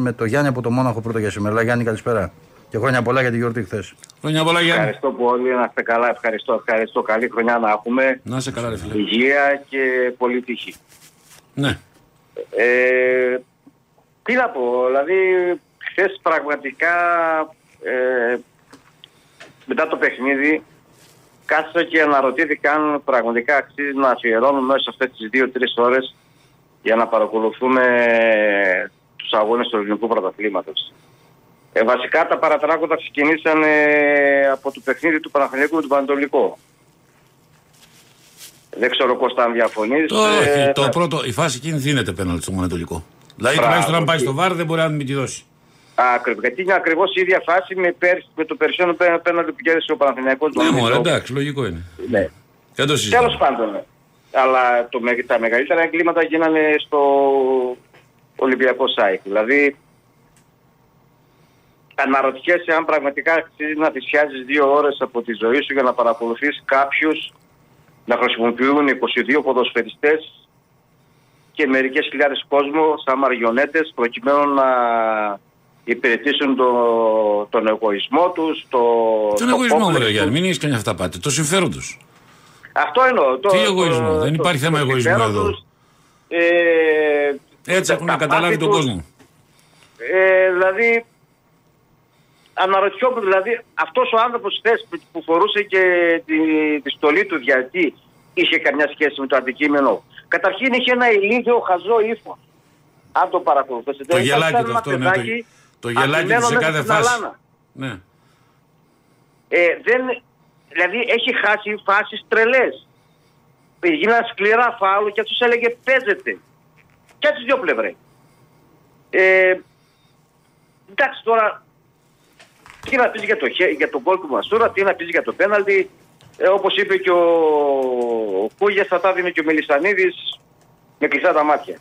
με το Γιάννη από το Μόναχο πρώτο για σήμερα. Γιάννη καλησπέρα. Και χρόνια πολλά για τη γιορτή χθες. Χρόνια πολλά Γιάννη. Ευχαριστώ πολύ, να είστε καλά. Ευχαριστώ, ευχαριστώ. Καλή χρονιά να έχουμε. Να είσαι καλά ρε φίλε. Υγεία και πολύ τύχη. Ναι. Ε, τι να πω, δηλαδή χθες πραγματικά ε, μετά το παιχνίδι κάθισα και αναρωτήθηκα αν πραγματικά αξίζει να αφιερώνουμε μέσα σε αυτές τις δύο-τρεις ώρες για να παρακολουθούμε τους αγώνες του ελληνικού πρωταθλήματος. Ε, βασικά τα παρατράγοντα ξεκινήσαν ε, από το παιχνίδι του Παναθηναϊκού με τον Πανατολικό. Δεν ξέρω Κώστα αν διαφωνείς. Το, Ε, όχι, το θα- πρώτο, η φάση εκείνη δίνεται πέναλτι στο Ανατολικό. Δηλαδή Μπράβο, τουλάχιστον αν πάει εκεί. στο βάρ δεν μπορεί να μην τη δώσει. Ακριβώς. Γιατί είναι ακριβώς η ίδια φάση με, πέρσι, με το περσινό πέ- πέναλτι που κέρδισε ο Παναθηναϊκός. Ναι, τον μωρέ, Μητρό. εντάξει, λογικό είναι. Ναι. Δεν το Τέλος συζητάμε. πάντων. ναι. Αλλά το, μεγ- τα μεγαλύτερα εγκλήματα γίνανε στο Ολυμπιακό site. Δηλαδή, αναρωτιέσαι αν πραγματικά αξίζει να θυσιάζεις δύο ώρες από τη ζωή σου για να παρακολουθείς κάποιους να χρησιμοποιούν 22 ποδοσφαιριστές και μερικές χιλιάδες κόσμο σαν μαριονέτες προκειμένου να υπηρετήσουν το, τον εγωισμό τους, το, Τον το εγωισμό, κόμπλεξ βρε τους. Γιάννη, μην έχεις κανένα αυτά πάτε. Το συμφέρον τους. Αυτό εννοώ. Το, Τι εγωισμό, δεν υπάρχει θέμα εγωισμού συμφέρον εδώ. τους, Ε, Έτσι τα- έχουν τα καταλάβει πάθη τον τους, κόσμο. Ε, δηλαδή, αναρωτιόμουν, δηλαδή, αυτός ο άνθρωπος χθες που, που φορούσε και τη, τη στολή του διαρκή είχε καμιά σχέση με το αντικείμενο. Καταρχήν είχε ένα ηλίθιο χαζό ύφος. Αν το παρακολουθήσετε. Το Ήταν γελάκι σαν του ένα αυτό, ναι, το- παιδάκι το γελάκι του αφημένο σε μέσα κάθε στην φάση. αλάνα. Ναι. Ε, δεν, δηλαδή έχει χάσει φάσεις τρελές. Γίνανε σκληρά φάουλ και τους έλεγε παίζετε. Και από τις δύο πλευρές. Ε, εντάξει τώρα, τι να πεις για το, χε- για τον κόλ του Μασούρα, τι να πεις για το πέναλτι. Ε, όπως είπε και ο, ο Κούγιας θα τα δίνει και ο Μελισανίδης με κλειστά τα μάτια.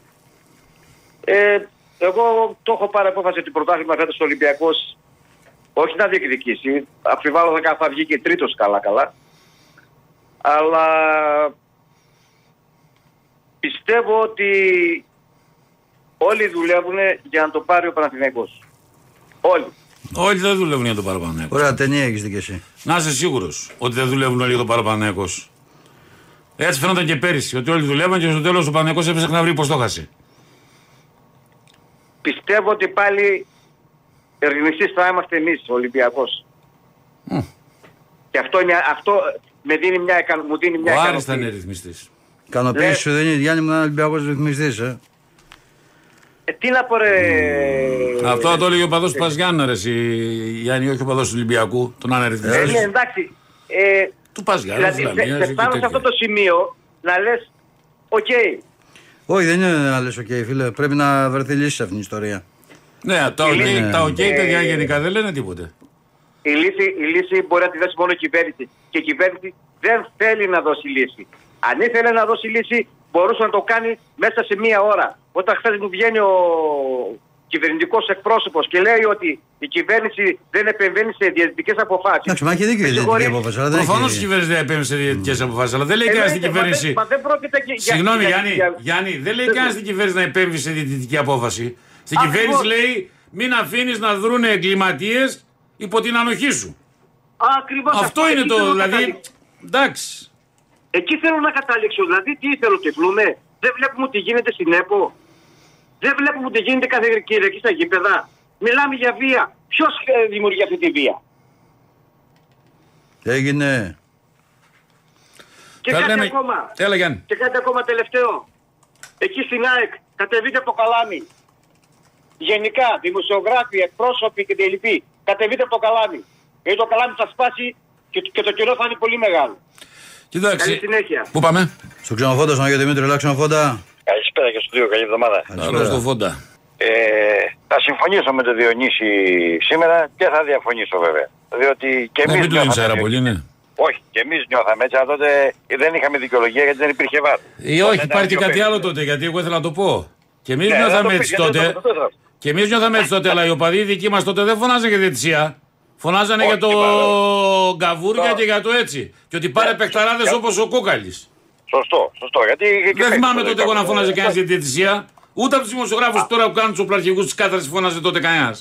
Ε, εγώ το έχω πάρει απόφαση ότι πρωτάθλημα φέτος ο Ολυμπιακός όχι να διεκδικήσει, αφιβάλλω θα, κα- θα βγει και τρίτος καλά καλά, αλλά πιστεύω ότι όλοι δουλεύουν για να το πάρει ο Παναθηναϊκός. Όλοι. Όλοι δεν δουλεύουν για το παραπάνω. Ωραία ταινία έχεις δει και εσύ. Να είσαι σίγουρος ότι δεν δουλεύουν όλοι για το παραπάνω. Έτσι φαίνονταν και πέρυσι. Ότι όλοι δουλεύαν και στο τέλος ο Παναγικό έπεσε να βρει πώς το χάσει. Πιστεύω ότι πάλι ερμηνευτής θα είμαστε εμείς ο Ολυμπιακός. Μμ. Και αυτό, είναι, αυτό με δίνει μια, ικανα- μου δίνει μια Ο Άρης θα είναι ικανοποίηση. ρυθμιστής. Ικανοποίηση Ναι. σου δεν είναι Γιάννη μου να είναι Ολυμπιακός ρυθμιστής, ε. Ε, τι να πω ρε... Αυτό θα το έλεγε ο παδός του Παζιάννα, ρε. εσύ, Γιάννη, όχι ο παδός του Ολυμπιακού, τον Ε, αναρρυθμιστή. ναι, εντάξει. Ε, Του Παζιάννα, δηλαδή, δηλαδή. σε, σε φτάνω σε αυτό το σημείο να λες, οκ, Όχι, δεν είναι να λες οκ, φίλε. Πρέπει να βρεθεί λύση σε αυτήν την ιστορία. Ναι, τα οκ, Ναι. τα οκ, Ε, παιδιά, γενικά δεν λένε τίποτε. η λύση, η λύση μπορεί να τη δώσει μόνο η κυβέρνηση. Και η κυβέρνηση δεν θέλει να δώσει λύση. Αν ήθελε να δώσει λύση, μπορούσε να το κάνει μέσα σε μία ώρα. Όταν χθες μου βγαίνει ο κυβερνητικός εκπρόσωπος και λέει ότι η κυβέρνηση δεν επεμβαίνει σε διαιτητικές αποφάσεις. Εντάξει, μα έχει δίκιο η Συγχωρείς. ιδιωτική απόφαση. αλλά δεν Προφανώς η έχει- κυβέρνηση δεν επέμβησε σε διαιτητικές αποφάσεις, αλλά δεν λέει κανένας στην Εννοείται, μα κυβέρνηση. δεν- Μα δεν πρόκειται και για- Συγγνώμη, για- Γιάννη, για- Γιάννη, δεν λέει Δεν- κανένας στην κυβέρνηση να επέμβει σε διαιτητική απόφαση. Στην Ακριβώς. κυβέρνηση λέει μην αφήνεις να δρουν εγκληματίες υπό την ανοχή σου. Ακριβώς Αυτό είναι εκεί το. θέλω να Δηλαδή. καταλήξω. Εντάξει. Εκεί θέλω να καταλήξω. Δηλαδή, τι θέλω και πλούμε. Δεν βλέπουμε ότι γίνεται στην ΕΠΟ. Δεν βλέπουμε ότι γίνεται κάθε Κυριακή στα γήπεδα. Μιλάμε για βία. Ποιος δημιουργεί αυτή τη βία; Έγινε. Και Τα κάτι λέμε- ακόμα. Έλα, Γιάννη. Και κάτι ακόμα τελευταίο. Εκεί στην ΑΕΚ κατεβείτε από το καλάμι. Γενικά, δημοσιογράφοι, εκπρόσωποι και τα λοιποί, κατεβείτε από το καλάμι. Γιατί το καλάμι θα σπάσει και, και το καιρό θα είναι πολύ μεγάλο. Καλή Κοιτάξτε. συνέχεια. Πού πάμε; Στο ξενοφόντα, στον Αγίο Δημήτρη, ελά ξενοφόντα. Καλησπέρα και στο δύο, καλή εβδομάδα. Καλό στο φόντα. Ε, θα συμφωνήσω με τον Διονύση σήμερα και θα διαφωνήσω βέβαια. Διότι και Ναι, εμείς μην του δίνεις νιώθαμε αέρα έτσι. πολύ, ναι. Όχι, και εμείς νιώθαμε έτσι, αλλά τότε δεν είχαμε δικαιολογία γιατί δεν υπήρχε βάρ. Ε, όχι, υπάρχει και κάτι άλλο τότε, γιατί εγώ ήθελα να το πω. Και εμείς Ναι, να νιώθαμε το πεις, έτσι γιατί τότε. το- το- το- το- Και εμείς νιώθαμε έτσι τότε, αλλά οι οπαδοί δικοί μας τότε δεν φωνάζανε για διαιτησία. Φωνάζανε Όχι, για το είπα, γκαβούρια το- και για το έτσι. Και ότι πάρε Ναι, παιχταράδε και- όπω ο Κούκαλη. Σωστό, σωστό. Γιατί είχε και Δεν θυμάμαι παίκτες τότε εγώ να τότε. φώναζε κανένα για διαιτησία. Ούτε από του δημοσιογράφου τώρα που κάνουν του οπλαρχηγού τη κάθαρη φώναζε τότε κανένα.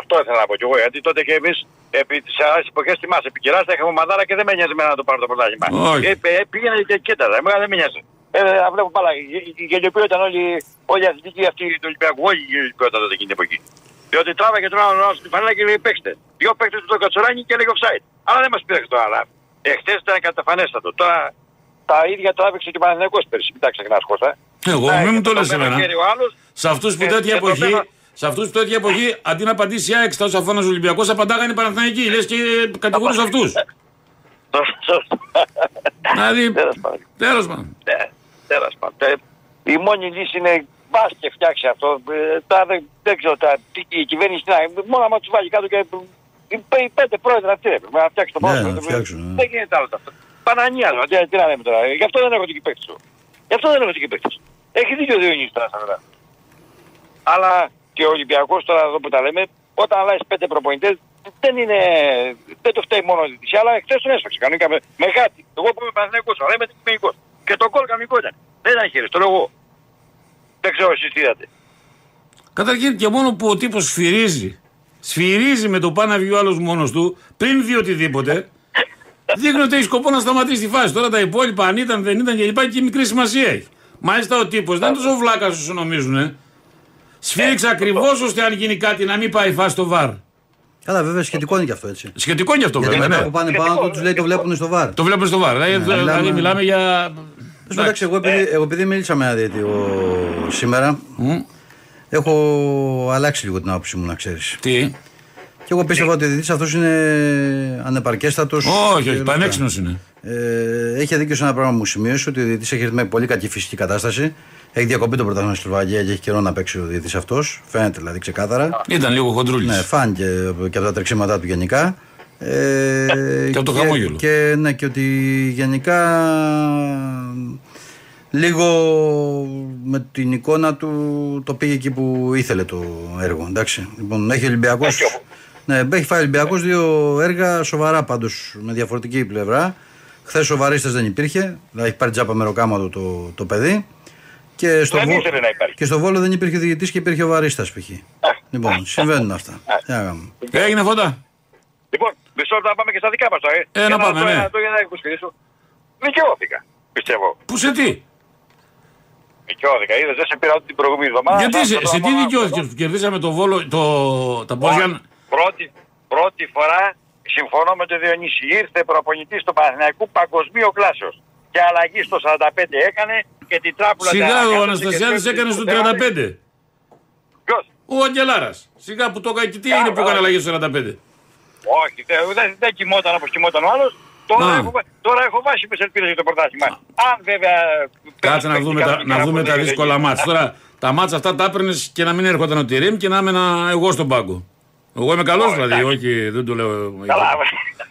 Αυτό ήθελα να πω κι εγώ. Γιατί τότε και εμεί επί τι άλλε εποχέ θυμάσαι. Επί κεράστα είχαμε μαδάρα και δεν με νοιάζει εμένα να το πάρω το πρωτάθλημα. Όχι. Ε, ε, πήγαινα και κοίταζα. Εμένα δεν με νοιάζει. Ε, να βλέπω πάλα. Η γελιοποιώ ήταν όλοι, όλοι οι αθλητικοί αυτοί του Ολυμπιακού. Όλοι οι γελιοποιώ τότε εκείνη την εποχή. Διότι τράβαγε τώρα ο άλλο στην φανέλα και λέει παίξτε. Δυο παίχτε του το κατσουράνι και έλεγε offside. Αλλά δεν μας πήρε τώρα. Αλλά εχθέ ήταν καταφανέστατο. Τώρα τα ίδια τράβηξε και ο Παναθηναϊκός πέρσι. Μην τα ξεχνάς Κώστα. Εγώ, Να, μην μου το και λες ένα εμένα. χέρι ο άλλος, Σε αυτούς που Ε, τέτοια και το εποχή. θέμα- Σε αυτούς που τέτοια εποχή, αντί να απαντήσει η ΑΕΚ στα όσα φώναζε ο Ολυμπιακός, απαντάγανε οι Παναθηναϊκοί. Λες και κατηγορούσε αυτούς. Δηλαδή, Τέλος πάντων. τέλος πάντων. Ναι, τέλος πάντων. Ε, Η μόνη λύση είναι πας και φτιάξει αυτό. Ε, Τώρα δεν, δεν ξέρω τα, τι, η κυβέρνηση τι να Μόνο άμα τους βάλει κάτω και. Οι, πέ- οι πέντε πρόεδροι αυτοί έπρεπε να φτιάξει το Ναι, πρόεδρο. να φτιάξουν, ναι. Δεν γίνεται άλλο αυτό. Πανανιάζω. Τι, τι να λέμε τώρα. Γι' αυτό δεν έχω την παίκτης σου. Γι' αυτό δεν έχω την παίκτης σου. Έχει δίκιο ο Διονύσης τώρα στα βέβαια. Αλλά και ο Ολυμπιακός τώρα εδώ που τα λέμε, όταν αλλάζεις πέντε προπονητές, δεν είναι. Δεν το φταίει μόνο η διαιτησία, αλλά χθε τον έσφαξε κανονικά με, με γάτι. Εγώ που είμαι Παναθηναϊκός, αλλά είμαι τεχνικός. Και το κόλ κανονικό ήταν. Δεν ήταν χέρι, το λέω εγώ. Δεν ξέρω εσείς τι είδατε. Καταρχήν και μόνο που ο τύπος σφυρίζει. Σφυρίζει με το πάνω να βγει ο άλλος μόνος του, πριν δει οτιδήποτε. Δείχνει ότι έχει σκοπό να σταματήσει τη φάση. Τώρα τα υπόλοιπα, αν ήταν, δεν ήταν κλπ. και μικρή σημασία έχει. Μάλιστα ο τύπος δεν είναι τόσο βλάκας όσο νομίζουν. Ε. Σφύριξε ακριβώ ώστε αν γίνει κάτι να μην πάει η φάση στο βαρ. Καλά, βέβαια σχετικό είναι και αυτό έτσι. Σχετικό είναι αυτό Γιατί βέβαια. μετά Ναι. που πάνε πάνω τους, του λέει το βλέπουν στο βαρ. Το βλέπουμε στο βαρ. Δηλαδή, δηλαδή μιλάμε- μιλάμε για. Πες μου, εντάξει, εγώ επειδή, εγώ επειδή μίλησα με ένα διαιτητή σήμερα, Μμ. έχω αλλάξει λίγο την άποψή μου να ξέρεις. Τι; Και εγώ πίστευα ότι ο διαιτητής αυτός είναι ανεπαρκέστατος. Όχι, όχι, πανέξινο είναι. Ε, έχει δίκιο σε ένα πράγμα που μου σημείωσε ότι ο διαιτητής έχει έρθει με πολύ κακή φυσική κατάσταση. Έχει διακοπεί το πρωτάθλημα στη Σλοβακία και έχει καιρό να παίξει ο διαιτητής αυτός. Φαίνεται δηλαδή ξεκάθαρα. Ήταν λίγο χοντρούλης. Ναι, φάνηκε και από τα τρεξίματά του γενικά. Ε, Και από το χαμόγελο. Και, ναι, και ότι γενικά λίγο με την εικόνα του το πήγε εκεί που ήθελε το έργο. Εντάξει. Λοιπόν, έχει Ολυμπιακό. Ναι, έχει φάει Ολυμπιακός δύο έργα σοβαρά πάντως με διαφορετική πλευρά. Χθες ο Βαρίστα δεν υπήρχε, δηλαδή έχει πάρει τζάπα μεροκάματο το, το παιδί. Και στο, Δεν Βο- ήθελε να υπάρχει. και στο Βόλο δεν υπήρχε διαιτητής και υπήρχε ο Βαρίστας π.χ. Λοιπόν, συμβαίνουν αυτά. Τι να κάνουμε. Έγινε φώτα. Λοιπόν, μισό λεπτό να πάμε και στα δικά μας τώρα. Ε, να πάμε, ναι. Το για να εκπληρώσω. Δικαιώθηκα, πιστεύω. Πού σε τι; Δικαιώθηκα. Είδες, δεν σε πήρα ούτε την προηγούμενη εβδομάδα. Γιατί Θα- σε, θα το σε τι κάνω δικαιώθηκες αυτό. που κερδίσαμε το βόλο, το, τα πόδια. Πρώτη, πρώτη φορά συμφωνώ με τον Διονύση. Ήρθε προπονητής του Παναθηναϊκού παγκοσμίου κλάσεως. Και αλλαγή στο 45 έκανε και την τράπουλα Σιγά τα- ο έκατσε Αναστασιάδης και έκανε στο το έβαλε. 35. Ποιος; Ο Αγγελάρας. Σιγά που το έκανε και τι έγινε που έκανε αλλαγή στο 45. Όχι, δεν, δεν, δεν κοιμόταν όπως κοιμόταν ο άλλος. Τώρα, Α. έχω, βα- τώρα έχω βάσει με ελπίδες για το πρωτάθλημα. Αν βέβαια... Κάτσε να δούμε τα, να δούμε τα δύσκολα μάτια. Τώρα τα μάτια αυτά τα έπαιρνες και να μην έρχονταν ο Τιρίμ και να έμενα εγώ στον πάγκο. Εγώ είμαι καλός δηλαδή, όχι, δεν το λέω Καλά,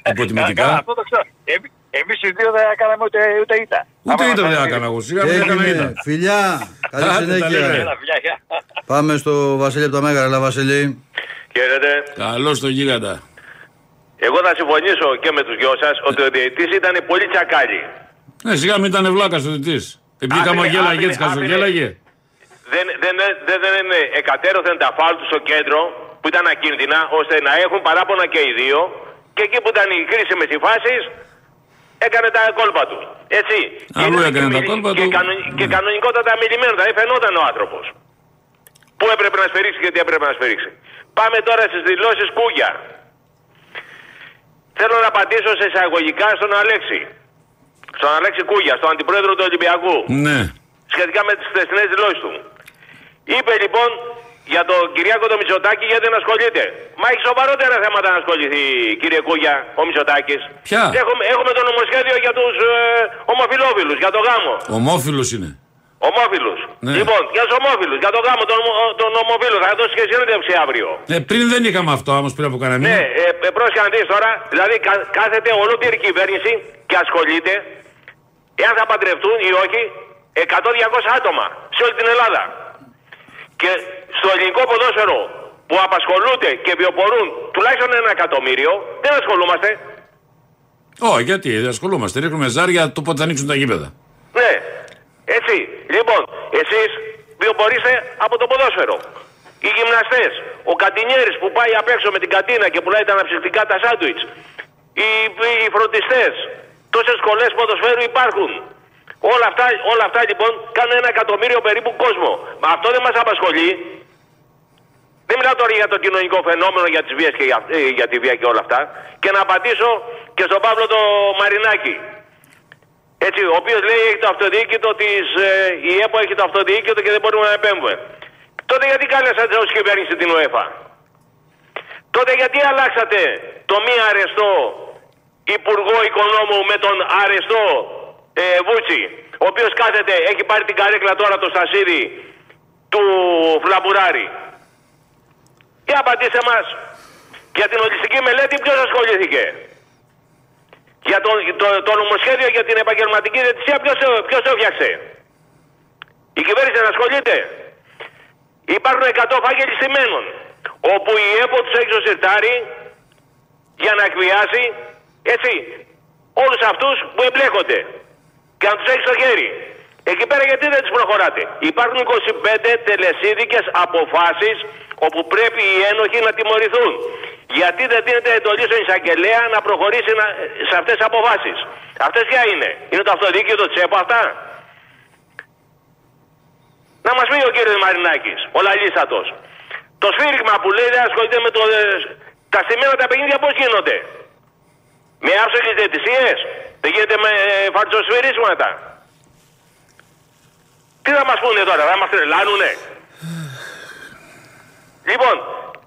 υποτιμητικά. Καλά, αυτό το ξέρω. Εμεί εμείς οι δύο δεν έκαναμε ούτε, ούτε ήττα. Ούτε Άμα ήταν μας δεν έκανε- έκανα εγώ. Σιγά μην έκανα Έγινε. ήταν. Φιλιά, καλή Άντε, τα λέμε. συνέχεια. Έλα, φιλιά, γεια. Πάμε στο Βασίλη από τα Μέγαρα, έλα Βασίλη. Χαίρετε. Καλό στο γίγαντα. Εγώ θα συμφωνήσω και με τους δυο σας ότι ο διαιτητής ήταν πολύ τσακάλι. Ναι, σιγά μην ήταν βλάκας ο διτή. Επειδή Άφηνε- χαμογέλαγε άφηνε- έτσι, χαζογέλαγε. Δεν, δεν, δεν, δεν είναι εκατέρωθεν τα φάουλ του στο κέντρο που ήταν ακίνδυνα ώστε να έχουν παράπονα και οι δύο και εκεί που ήταν οι κρίσιμες οι φάσεις έκανε τα κόλπα του. Έτσι. Αλλού Ήταν έκανε και τα μιλ- κόλπα και του. κανονι- Και Ναι. κανονικότατα μιλημένο, δηλαδή φαινόταν ο άνθρωπος. Πού έπρεπε να σφυρίξει και τι έπρεπε να σφυρίξει. Πάμε τώρα στις δηλώσεις Κούγια. Θέλω να απαντήσω σε εισαγωγικά στον Αλέξη. Στον Αλέξη Κούγια, στον αντιπρόεδρο του Ολυμπιακού Ναι. σχετικά με τις χθεσινές δηλώσεις του. Είπε λοιπόν για τον Κυριάκο το Μητσοτάκη γιατί δεν ασχολείται. Μα έχει σοβαρότερα θέματα να ασχοληθεί κύριε Κούγια ο Μητσοτάκης. Ποια; Έχουμε, έχουμε το νομοσχέδιο για τους ε, ομοφιλόφιλους, για το γάμο. Ομόφυλο είναι. Ομόφυλους. Ναι. Λοιπόν, για τους ομόφυλους, για το γάμο των, ομο- των ομοφύλων, θα δώσει και συνέντευξη αύριο. Ε, πριν δεν είχαμε αυτό όμως πριν από κανένα μήνα. Ναι, ε, ε, πρόσεχε να δεις τώρα, δηλαδή κα- κάθεται ολόκληρη κυβέρνηση και ασχολείται εάν θα παντρευτούν ή όχι 100-200 άτομα σε όλη την Ελλάδα. Και στο ελληνικό ποδόσφαιρο που απασχολούνται και βιοπορούν τουλάχιστον ένα εκατομμύριο, δεν ασχολούμαστε. Όχι, γιατί δεν ασχολούμαστε. Ρίχνουμε ζάρια το πότε θα ανοίξουν τα γήπεδα. Ναι, έτσι. Λοιπόν, εσείς βιοπορείστε από το ποδόσφαιρο. Οι γυμναστές, ο Κατινιέρης που πάει απ' έξω με την κατίνα και πουλάει τα αναψυκτικά τα σάντουιτς. Οι, οι φροντιστές, τόσες σχολές ποδοσφαίρου υπάρχουν. Όλα αυτά, όλα αυτά λοιπόν κάνουν ένα εκατομμύριο περίπου κόσμο. Μα αυτό δεν μας απασχολεί. Δεν μιλάω τώρα για το κοινωνικό φαινόμενο για τις βίες και για, ε, για τη βία και όλα αυτά. Και να απαντήσω και στον Παύλο το Μαρινάκη. Έτσι, ο οποίος λέει έχει το αυτοδιοίκητο της, ε, η ΕΠΟ έχει το αυτοδιοίκητο και δεν μπορούμε να επέμβουμε. Τότε γιατί κάλεσατε ως κυβέρνηση την ΟΕΦΑ. Τότε γιατί αλλάξατε το μη αρεστό Υπουργό Οικονόμου με τον αρεστό ε, Βούτσι, ο οποίος κάθεται, έχει πάρει την καρέκλα τώρα το στασίδι του Φλαμπουράρη. Και απαντήστε μας. Για την ολιστική μελέτη ποιος ασχολήθηκε; Για το, το, το νομοσχέδιο για την επαγγελματική διαιτησία ποιος, το- ποιος το έφτιαξε; Η κυβέρνηση δεν ασχολείται. Υπάρχουν 100 φάκελοι στημένων. Όπου η ΕΠΟ τους έχει στο σιρτάρι για να εκβιάσει έτσι όλους αυτούς που εμπλέκονται. Και να τους έχει στο χέρι. Εκεί πέρα γιατί δεν τις προχωράτε; Υπάρχουν 25 τελεσίδικες αποφάσεις όπου πρέπει οι ένοχοι να τιμωρηθούν. Γιατί δεν δίνεται εντολή στον εισαγγελέα να προχωρήσει να- σε αυτές τις αποφάσεις. Αυτές ποια είναι; Είναι το αυτοδίκητο της ΕΠΟ αυτά; Να μας πει ο κύριος Μαρινάκης, ο λαλίστατος. Το σφύριγμα που λέει δεν ασχολείται με το... ε, Τα στημένα τα παιχνίδια πώς γίνονται; Με άψογες διαιτησίες; Δεν γίνεται με ε, φαρτσοσφυρίσματα. Τι θα μας πούνε τώρα, θα μας τρελάνουνε; Λοιπόν,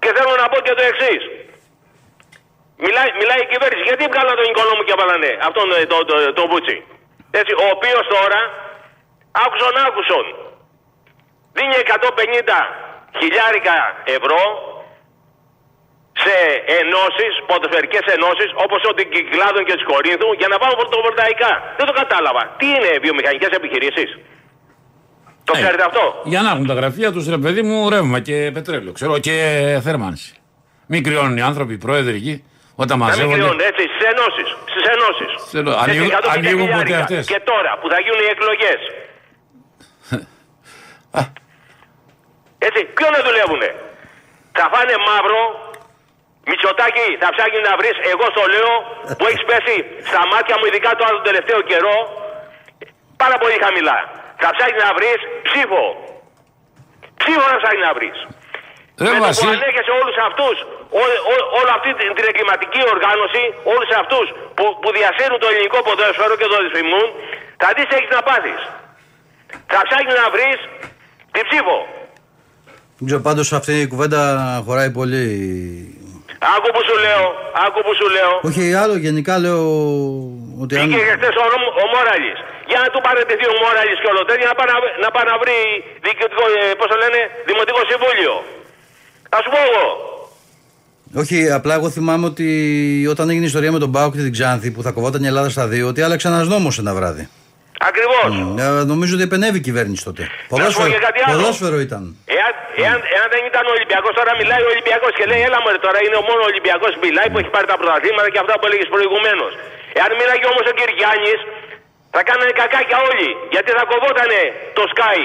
και θέλω να πω και το εξής. Μιλάει, μιλάει η κυβέρνηση. Γιατί βγάλαν τον οικονόμο και έβαλανε αυτόν ε, τον το, το, Βούτσι. Έτσι, ο οποίος τώρα, άκουσον άκουσον, δίνει 150 χιλιάρικα ευρώ σε ενώσεις, ποδοσφαιρικές ενώσεις, όπως ο των Κυκλάδων και της Κορίνθου, για να βάλουν φωτοβολταϊκά. Δεν το κατάλαβα. Τι είναι βιομηχανικές επιχειρήσεις; Το Ε, ξέρετε αυτό; Για να έχουν τα γραφεία τους, ρε παιδί μου, ρεύμα και πετρέλαιο. Ξέρω και θέρμανση. Μην κρυώνουν οι άνθρωποι, οι πρόεδροι εκεί, όταν Να μην μαζεύονται. κρυώνουν έτσι, στις ενώσεις. Στις ενώσεις. Θέλω- Έτσι, ανοίγουν- 150 ανοίγουν ποτέ χιλιάρικα. αυτές. Και τώρα που θα γίνουν οι εκλογές. Έτσι, ποιον να δουλεύουνε; Θα φάνε μαύρο, Μητσοτάκη, θα ψάχνει να βρεις, εγώ στο λέω, που έχεις πέσει στα μάτια μου, ειδικά τώρα τον τελευταίο καιρό, πάρα πολύ χαμηλά. Θα ψάχνει να βρεις ψήφο. Ψήφο θα ψάχνει να βρεις. Ρε Με το που Βασίλη, ανέχεσαι όλους αυτούς, ό- ό- όλη αυτή την, την εγκληματική οργάνωση, όλους αυτούς που, που διασύρουν το ελληνικό ποδόσφαιρο και το δυσφημούν, θα δεις τι έχεις να πάθεις. Θα ψάχνεις να βρεις την ψήφο. Δεν ξέρω, πάντως αυτή η κουβέντα χωράει πολύ. Άκου που σου λέω, άκου που σου λέω. Όχι, άλλο γενικά λέω ότι αν. Βγήκε και χθες ο, Ρο- ο Μόραλης. Για να του παραιτηθεί ο Μόραλης και όλο τέτοιο, να πάει να, να, πάει να βρει διοικητικό, ε, πώς το λένε, δημοτικό συμβούλιο. Θα σου πω εγώ. Όχι, απλά εγώ θυμάμαι ότι όταν έγινε η ιστορία με τον Μπάουκ και την Ξάνθη που θα κοβόταν η Ελλάδα στα δύο, ότι άλλαξε ένας νόμος ένα βράδυ. Ακριβώς. Ε, νομίζω ότι επενεύει η κυβέρνηση τότε. Ποδόσφαιρο, και κάτι άλλο. ποδόσφαιρο ήταν. Εάν, εάν, εάν δεν ήταν ο Ολυμπιακός, τώρα μιλάει ο Ολυμπιακός και λέει: Έλα μωρέ, τώρα είναι ο μόνος Ολυμπιακός που μιλάει που έχει πάρει τα πρωταθλήματα και αυτά που έλεγες προηγουμένως. Εάν μιλάει όμως ο Κυριάννη, θα κάνανε κακάκια όλοι. Γιατί θα κοβότανε το Sky.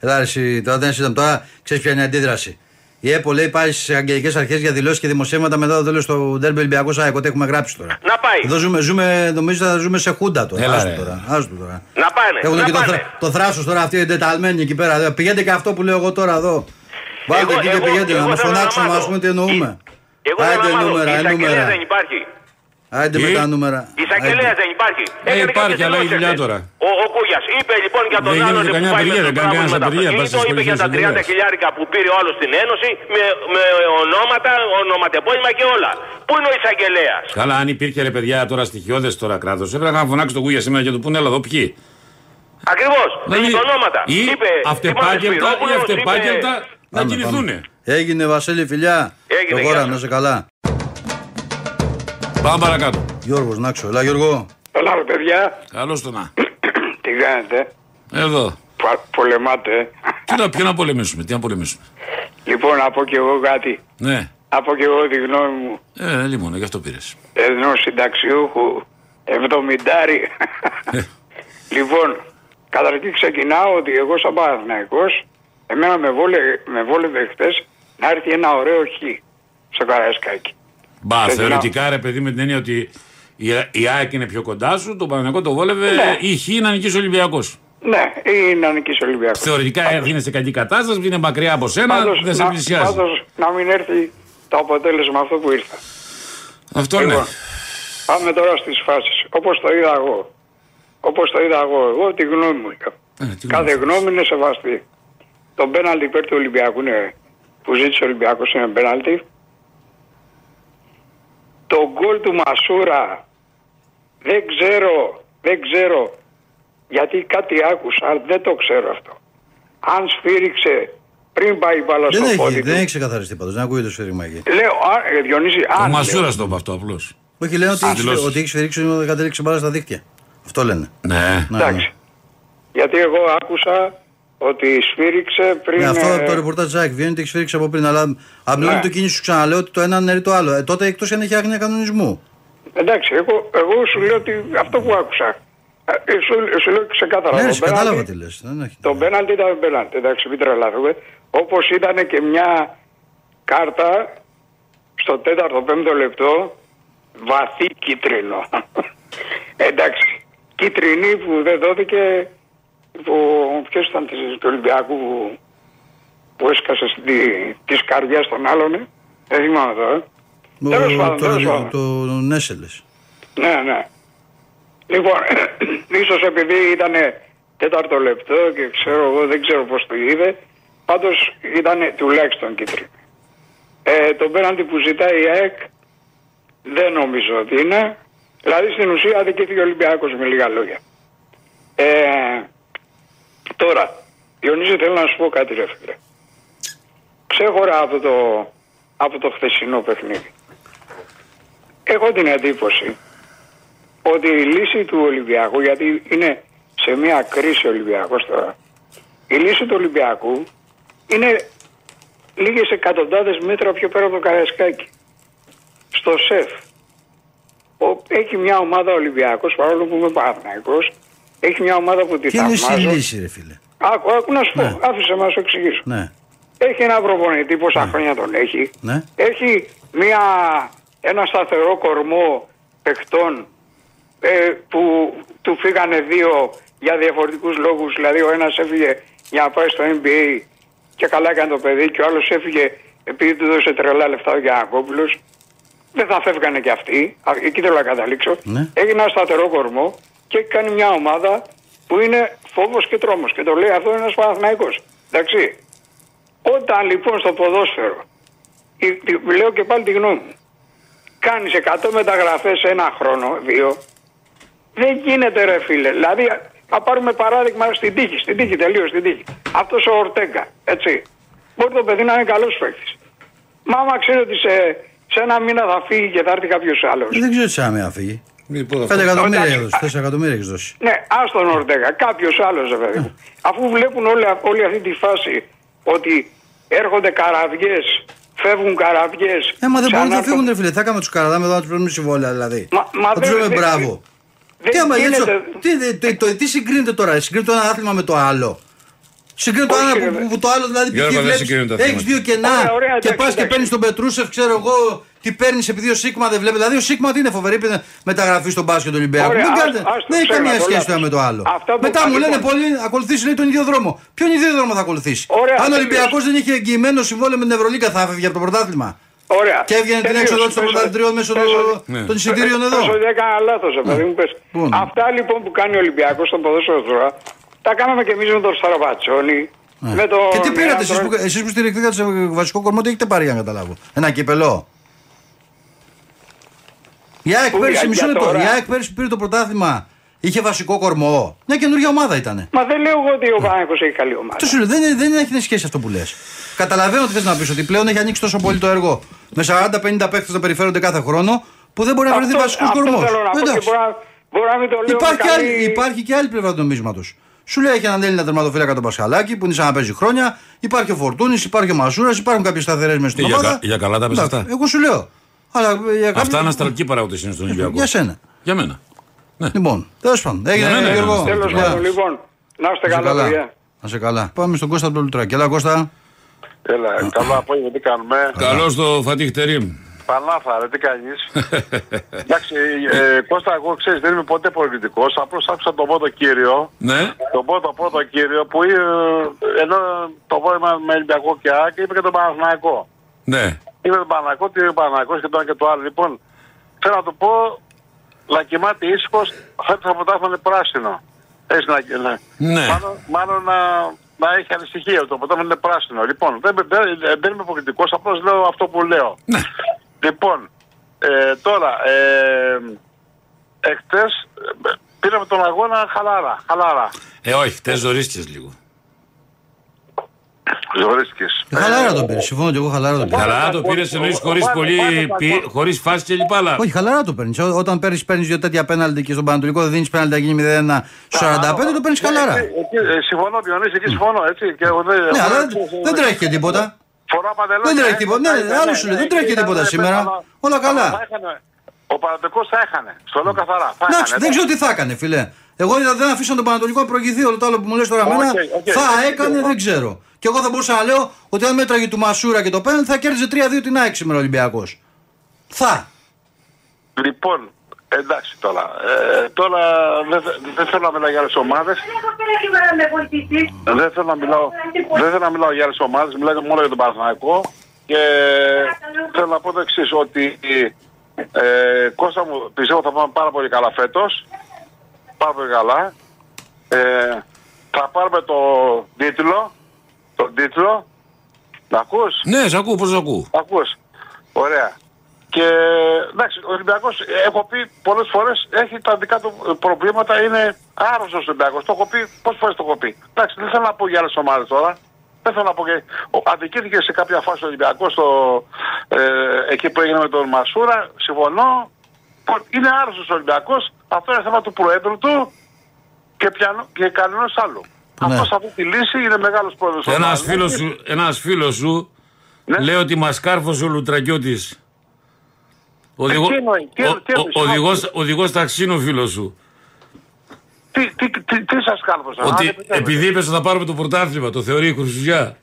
Ελά, ρε, εσύ, τώρα δεν ήταν τώρα, ξέρεις ποια είναι η αντίδραση. Η ΕΠΟ λέει πάει στις αγγελικές αρχές για δηλώσεις και δημοσίευματα μετά το τέλος του Ντέρμπι Ολυμπιακός ΑΕΚ. Ό,τι έχουμε γράψει τώρα. Να πάει. Εδώ ζούμε, ζούμε, νομίζω θα ζούμε σε χούντα τώρα. Έλα, Άστο ρε. τώρα. Άστο τώρα. Να πάνε. Έχουν να και το, πάνε. θρα, το θράσος τώρα αυτοί οι εντεταλμένοι εκεί πέρα. Δε, Πηγαίνετε και αυτό που λέω εγώ τώρα εδώ. Βάλτε Εγώ- εκεί και εγώ- πηγαίνετε εγώ να μας θέλω να φωνάξουμε να μάθω. μα πούμε τι εννοούμε. Εγώ δεν Άντε μάθω. νούμερα, Η ε, εισαγγελέα νούμερα. δεν υπάρχει. Άντε με Τι; τα νούμερα. Η εισαγγελέα δεν υπάρχει. Ε, Έκανε υπάρχει, κάποιες αλλά η δηλώσεις δουλειά χθες. τώρα. Ο, ο Κούγιας είπε λοιπόν για τον Δεν άλλον γίνεται που καμιά πάει με απεργία, το δεν κάνει πράγμα κανένας με τα απεργία, πας αυτοκίνητο, στις είπε για τα πολιτικές 30 χιλιάρικα που πήρε ο άλλος στην Ένωση με, με ονόματα, ονοματεπώνυμα και όλα. Πού είναι ο εισαγγελέας; καλά, αν υπήρχε ρε παιδιά τώρα στοιχειώδες τώρα κράτος, έπρεπε να φωνάξεις τον Κούγια σήμερα και του πούνε, έλα εδώ ποιοι; Ακριβώς. Δηλαδή, Είπε ονόματα. Ή είπε αυτεπάγγελτα ή Σπυρόπουλος, αυτεπάγγελτα είπε- να Πάμε, κινηθούν. πάμε. Έγινε Βασίλη, φιλιά. Έγινε, Το γεια χώρα, σας. να είσαι καλά. Πάμε παρακάτω. Γιώργος Νάξο, έλα Γιώργο. Έλα ρε παιδιά, Καλώς το να. τι κάνετε, Εδώ. Πα- πολεμάτε. Τι να, ποιο να πολεμήσουμε, τι να πολεμήσουμε. Λοιπόν, να πω κι εγώ κάτι. Ναι. Να πω κι εγώ τη γνώμη μου Ε, λοιπόν, γι' αυτό πήρες. ενός συνταξιούχου εβδομηντάρι. Ε. λοιπόν, καταρχήν ξεκινάω ότι εγώ σαν Παναθηναϊκός, εμένα με, βόλε, με βόλευε χτες να έρθει ένα ωραίο χ στο Καραϊσκάκι. Μπα, Δεν θεωρητικά ρε παιδί με την έννοια ότι η, η ΑΕΚ είναι πιο κοντά σου, το Παναγενικό το βόλευε Ναι. ή Χ να νικήσει ο Ολυμπιακός. Ναι, είναι να νικήσει ο Ολυμπιακός. Θεωρητικά είναι σε κακή κατάσταση, είναι μακριά από σένα, Πάντως, δεν σε να, πλησιάζει. πάντως, να μην έρθει το αποτέλεσμα αυτό που ήρθα. Αυτό ναι. Λοιπόν, πάμε τώρα στις φάσεις. Όπως το είδα εγώ. Όπως το είδα εγώ. Εγώ τη γνώμη μου λέω. Ε, τι Κάθε γνώμη. γνώμη είναι σεβαστή. Το πέναλτι υπέρ του Ολυμπιακού είναι, που ζήτησε ο Ολυμπιακός είναι πέναλτι. Το γκολ του Μασούρα δεν ξέρω, δεν ξέρω γιατί κάτι άκουσα, αλλά δεν το ξέρω αυτό. Αν σφύριξε πριν πάει η μπάλα Δεν στο πόδι έχει, του. δεν έχει ξεκαθαριστεί πάντως, δεν ακούγεται το σφύριγμα εκεί. Λέω, α, ε, Διονύση, Ο αν, λέω. Μασούρα το είπε αυτό απλώς. Όχι, λένε ότι Α, έχει, δηλώσεις. ότι έχει σφυρίξει ο κατέληξε μπάλα στα δίκτυα. Αυτό λένε. Ναι. Ναι, ναι. Εντάξει. Γιατί εγώ άκουσα ότι σφύριξε πριν. Ναι, αυτό ε, από το ρεπορτάζ τη ΑΕΚ βγαίνει ότι έχει σφυρίξει από πριν. Αλλά από την Ναι. όλη του κίνηση σου ξαναλέω ότι το ένα αναιρεί το άλλο. Ε, τότε εκτός αν έχει άγνοια κανονισμού. Εντάξει, εγώ, εγώ σου λέω ότι αυτό που άκουσα. Ε, σου, σου λέω ξεκάθαρα. Ναι, το ρε, σε κατάλαβα πέναλτι- τι λες. Δεν έχει. Το πέναλτι ήταν πέναλτι, εντάξει, μην τρελαθούμε. Όπως ήταν και μια κάρτα στο τέταρτο πέμπτο λεπτό βαθύ κίτρινο. εντάξει, κίτρινη που δεν δόθηκε. Που, ποιος ήταν της, του Ολυμπιακού που, που έσκασε τη, της καρδιάς των άλλων, ε; δεν θυμάμαι τώρα. Τέλος πάντων, Το, τέλος το, πάντων. το Νέσελες. Ναι, ναι. Λοιπόν, ίσως επειδή ήταν τέταρτο λεπτό και ξέρω εγώ, δεν ξέρω πώς το είδε, πάντως ήταν τουλάχιστον κίτρινο. Ε, το πέναντι που ζητάει η ΑΕΚ δεν νομίζω ότι είναι. Δηλαδή στην ουσία αδικήθηκε ο Ολυμπιακός με λίγα λόγια. Ε, τώρα, Διονύση θέλω να σου πω κάτι ρε φίλε. Ξέχωρα από το, από το χθεσινό παιχνίδι. Έχω την εντύπωση ότι η λύση του Ολυμπιακού, γιατί είναι σε μια κρίση ο Ολυμπιακός τώρα, η λύση του Ολυμπιακού είναι λίγες εκατοντάδες μέτρα πιο πέρα από το Καραϊσκάκι. Στο ΣΕΦ. Ο, έχει μια ομάδα Ολυμπιακός, παρόλο που είμαι Παναθηναϊκός, έχει μια ομάδα που τη Τι είναι η θαυμάζω. λύση, ρε φίλε; Άκου, άκου να σου πω, Ναι. άφησε να σου εξηγήσω. Ναι, Έχει ένα προπονητή, πόσα χρόνια τον έχει. ναι. Έχει μια, ένα σταθερό κορμό παιχτών ε, που του φύγανε δύο για διαφορετικούς λόγους. Δηλαδή ο ένας έφυγε για να πάει στο NBA και καλά έκανε το παιδί και ο άλλος έφυγε επειδή του δώσε τρελά λεφτά ο Γιανακόπουλος. Δεν θα φεύγανε κι αυτοί. Α, Εκεί θέλω να καταλήξω. Ναι. Έχει ένα σταθερό κορμό και έχει κάνει μια ομάδα που είναι φόβος και τρόμος. Και το λέει αυτό είναι ένας Παναθηναϊκός. Εντάξει. Όταν λοιπόν στο ποδόσφαιρο, η- τη- λέω και πάλι τη γνώμη μου, κάνεις 100 μεταγραφές σε ένα χρόνο, δύο, δεν γίνεται ρε φίλε. Δηλαδή, θα πάρουμε παράδειγμα στην τύχη, στην τύχη, τελείως στην τύχη. Αυτός ο Ορτέγκα, έτσι. Μπορεί το παιδί να είναι καλός παίκτης. Μα άμα ξέρει ότι σε, σε ένα μήνα θα φύγει και θα έρθει κάποιος άλλος. Δεν ξέρω τι σαν να φύγει. Λοιπόν, 5 εκατομμύρια Εντάξει. έδωσε, 4 εκατομμύρια έχεις δώσει. Ναι, άστον τον Ορτέγα, κάποιος άλλος ρε παιδί μου. Αφού βλέπουν όλη, όλη αυτή τη φάση ότι έρχονται καραβιές, φεύγουν καραβιές. Ε, μα δεν μπορούν να φύγουν, ρε φίλε. Θα κάνουμε τους καραδάμε εδώ να τους παίρνουμε συμβόλαια δηλαδή. Μα- μα Θα τους δεν- λέμε δεν- μπράβο. δεν Τι άμα γίνεται- έτσι, τι, τι, το- τι συγκρίνεται τώρα, συγκρίνεται το ένα άθλημα με το άλλο. Συγκρίνεται το Όχι, ένα ρε, που, δε- που, το άλλο δηλαδή Γιώργο, δεν βλέπεις, συγκρίνονται τα έχεις θέματα. δύο κενά Ωραία, ωραία, και εντάξει, πας και εντάξει. παίρνεις τον Πετρούσεφ, ξέρω εγώ, τι παίρνεις επειδή ο Σίγμα δεν βλέπει; Δηλαδή ο Σίγμα τι είναι φοβερή παι- μεταγραφή στον μπάσκετ του Ολυμπιακού. Ωραία, Δεν, άστο, κάνετε- άστο, δεν έχει ξέρω, καμία το σχέση λάθος. το ένα με το άλλο. Αυτό που Μετά κάνει, μου λένε λοιπόν. πολλοί ακολουθήσεις λέει τον ίδιο δρόμο. Ποιον ίδιο δρόμο θα ακολουθήσεις; Ωραία, Αν ο τελείωσε. Ολυμπιακός δεν είχε εγγυημένο συμβόλαιο με την Ευρωλίκα θα έφευγε από το πρωτάθλημα; Ωραία. Και έβγαινε την Τελείωσε. έξοδο των Πες- πρωταθλητριών μέσω πες- του- Ναι. των εισιτήριων εδώ. Πες ότι έκανα λάθος, παιδί μου. πες. Πού είναι; Αυτά λοιπόν που κάνει ο Ολυμπιακός στον ποδόσφαιρο τώρα, τα κάναμε και εμείς με τον Σταραβατσόνη. Με τον Και τι πήρατε εσείς Νέανδρο. που, εσείς που στηριχθήκατε σε βασικό κορμό, τι έχετε πάρει για να καταλάβω; Ένα κυπελό. Η ΑΕΚ Πού, πέρυσι, για- μισό για λεπτό. τώρα; Η ΑΕΚ πέρυσι πήρε το πρωτάθλημα Είχε βασικό κορμό. Μια καινούργια ομάδα ήταν. Μα δεν λέω εγώ ότι ο Παναγιώτος έχει καλή ομάδα. Το σου λέω, δεν, δεν έχει σχέση αυτό που λες. Καταλαβαίνω τι θες να πεις ότι πλέον έχει ανοίξει τόσο πολύ το έργο με 40-50 παίχτε να περιφέρονται κάθε χρόνο που δεν μπορεί να βρεθεί Αυτό- βασικός αυτό κορμός. θέλω να πω και μπορεί να- μπορεί να μην το λέω Υπάρχει, με και καλή- άλλη, υπάρχει και άλλη πλευρά του νομίσματος. Σου λέει έχει έναν Έλληνα τερματοφύλακα τον Πασχαλάκη που είναι σαν να παίζει χρόνια. Υπάρχει ο Φορτούνης, υπάρχει ο Μασούρας, υπάρχουν κάποιες σταθερές μες στην Ε, για ομάδα. κα- για καλά τα πες Εντάξει, αυτά. Εγώ σου λέω. Αλλά ε, για Αυτά κάποιους- είναι αστραλική παράγοντε είναι στον Ολυμπιακό. Για σένα. Για μένα. Λοιπόν, τέλος πάντων. Έγινε Για μένα είναι Γιώργο. αστραλική. Τέλος Γεια. πάντων, λοιπόν, να είστε Να σε καλά, καλά. παιδιά. Να σε καλά. Πάμε στον Κώστα από το Λουτράκι. Έλα Κώστα. Έλα, καλό απόγευμα, τι κάνουμε. Καλώς το Φατίχ Τερίμ. Πανάθα, ρε, τι κάνεις. Εντάξει, ε, Κώστα, εγώ ξέρεις, δεν είμαι ποτέ πολιτικός. Απλώς άκουσα τον πρώτο κύριο. Ναι. Τον πρώτο πρώτο κύριο που ε, ενώ το βόημα με Ολυμπιακό και Άκη είπε και τον Παναθηναϊκό. Ναι. Είπε τον Παναθηναϊκό, τι είπε ο Παναθηναϊκός και το ένα και το άλλο. Λοιπόν, θέλω να του πω, να κοιμάται ήσυχος, φέτος το πρωτάθλημα είναι πράσινο. Έτσι να ναι. Ναι. Μάλλον, μάλλον να, να έχει ανησυχία, το πρωτάθλημα είναι πράσινο. Λοιπόν, δεν, δεν, δεν είμαι υποκριτικός, απλώς λέω αυτό που λέω. Ναι. Λοιπόν, ε, τώρα, ε, εχθές ε, πήραμε τον αγώνα χαλάρα, χαλάρα. Ε, όχι, χτες ζωρίστηκε λίγο. Ζωρίστηκες. Ε, Χαλάρα τον πήρες. Συμφωνώ και εγώ χαλάρα τον πήρες. Καλά το πήρες εννοείς χωρίς πολύ. χωρίς φάση και λοιπά. αλλά- Όχι, χαλαρά το παίρνεις. Όταν παίρνεις παίρνεις δύο τέτοια πέναλτι και στον Παναιτωλικό δεν δίνεις πέναλτι να γίνει 0-1 στο 45, το παίρνεις χαλαρά. Εκεί, εκεί, ε, συμφωνώ, Διονύση, εκεί συμφωνώ, έτσι. Και εγώ δεν, Ναι, εγώ αλλά δεν- δεν- δεν τρέχει και τίποτα. Φορά παντελόνια. Δεν τρέχει ε, τίποτα. Ναι, ναι, άλλο ναι, σου λέει, ναι, δεν τρέχει και ήταν, τίποτα ε, σήμερα. αλλά- Όλα αλλά καλά. θα έχανε. Ο Παναιτωλικός θα έχανε. Στο λέω καθαρά. Θα Εντάξει, έχανε, δεν ναι. ξέρω τι θα έκανε, φίλε. Εγώ είδα, δεν αφήσαν τον Παναιτωλικό να προηγηθεί όλο το άλλο που μου λες τώρα Οκ, εμένα. οκ. Θα έκανε, δεν ξέρω. Και εγώ θα μπορούσα να λέω ότι αν μέτραγε του Μασούρα και το πέναλτι θα κέρδιζε 3-2 την ΑΕΚ σήμερα ο Ολυμπιακός. Θα. Λοιπόν, εντάξει τώρα. Ε, τώρα δεν, θε- δεν θέλω να μιλάω για άλλες ομάδες. Δεν θέλω να μιλάω, δεν θέλω να μιλάω για άλλες ομάδες. Μιλάω μόνο για τον Παναθηναϊκό. Και θέλω να πω το εξής ότι ε, Κώστα μου πιστεύω θα πάμε πάρα πολύ καλά φέτος. Πάρα πολύ καλά. Ε, θα πάρουμε το τίτλο. Τον τίτλο. Να ακούς; Ναι, σε ακούω, πώς σε ακούω. Ακούς. Ωραία. Και εντάξει, ο Ολυμπιακός, έχω πει πολλές φορές, έχει τα δικά του προβλήματα, είναι άρρωστος ο Ολυμπιακός. Το έχω πει, πόσες φορές το έχω πει. Εντάξει, δεν θέλω να πω για άλλες ομάδες τώρα. Δεν θέλω να πω και. ο- Αδικήθηκε σε κάποια φάση ο Ολυμπιακός ε, εκεί που έγινε με τον Μασούρα. Συμφωνώ. Είναι άρρωστος ο Ολυμπιακός. Αυτό είναι θέμα του Προέδρου του και, πιανο, και κανένα άλλου. Ναι. Αυτός αυτή τη λύση είναι μεγάλος πρόεδρος. Ένας φίλος σου, ένας φίλος σου Ναι. λέει ότι μας κάρφωσε ο Λουτρακιώτης. Οδηγό, τι εννοεί, τι- ο- τι ο- εννοεί, οδηγός, οδηγός ταξί είναι ο φίλος σου. Τι, τι, τι, τι σας κάλυψα. Ότι επειδή είπες ότι θα πάρουμε το πρωτάθλημα, το θεωρεί η Χρυσουζιά.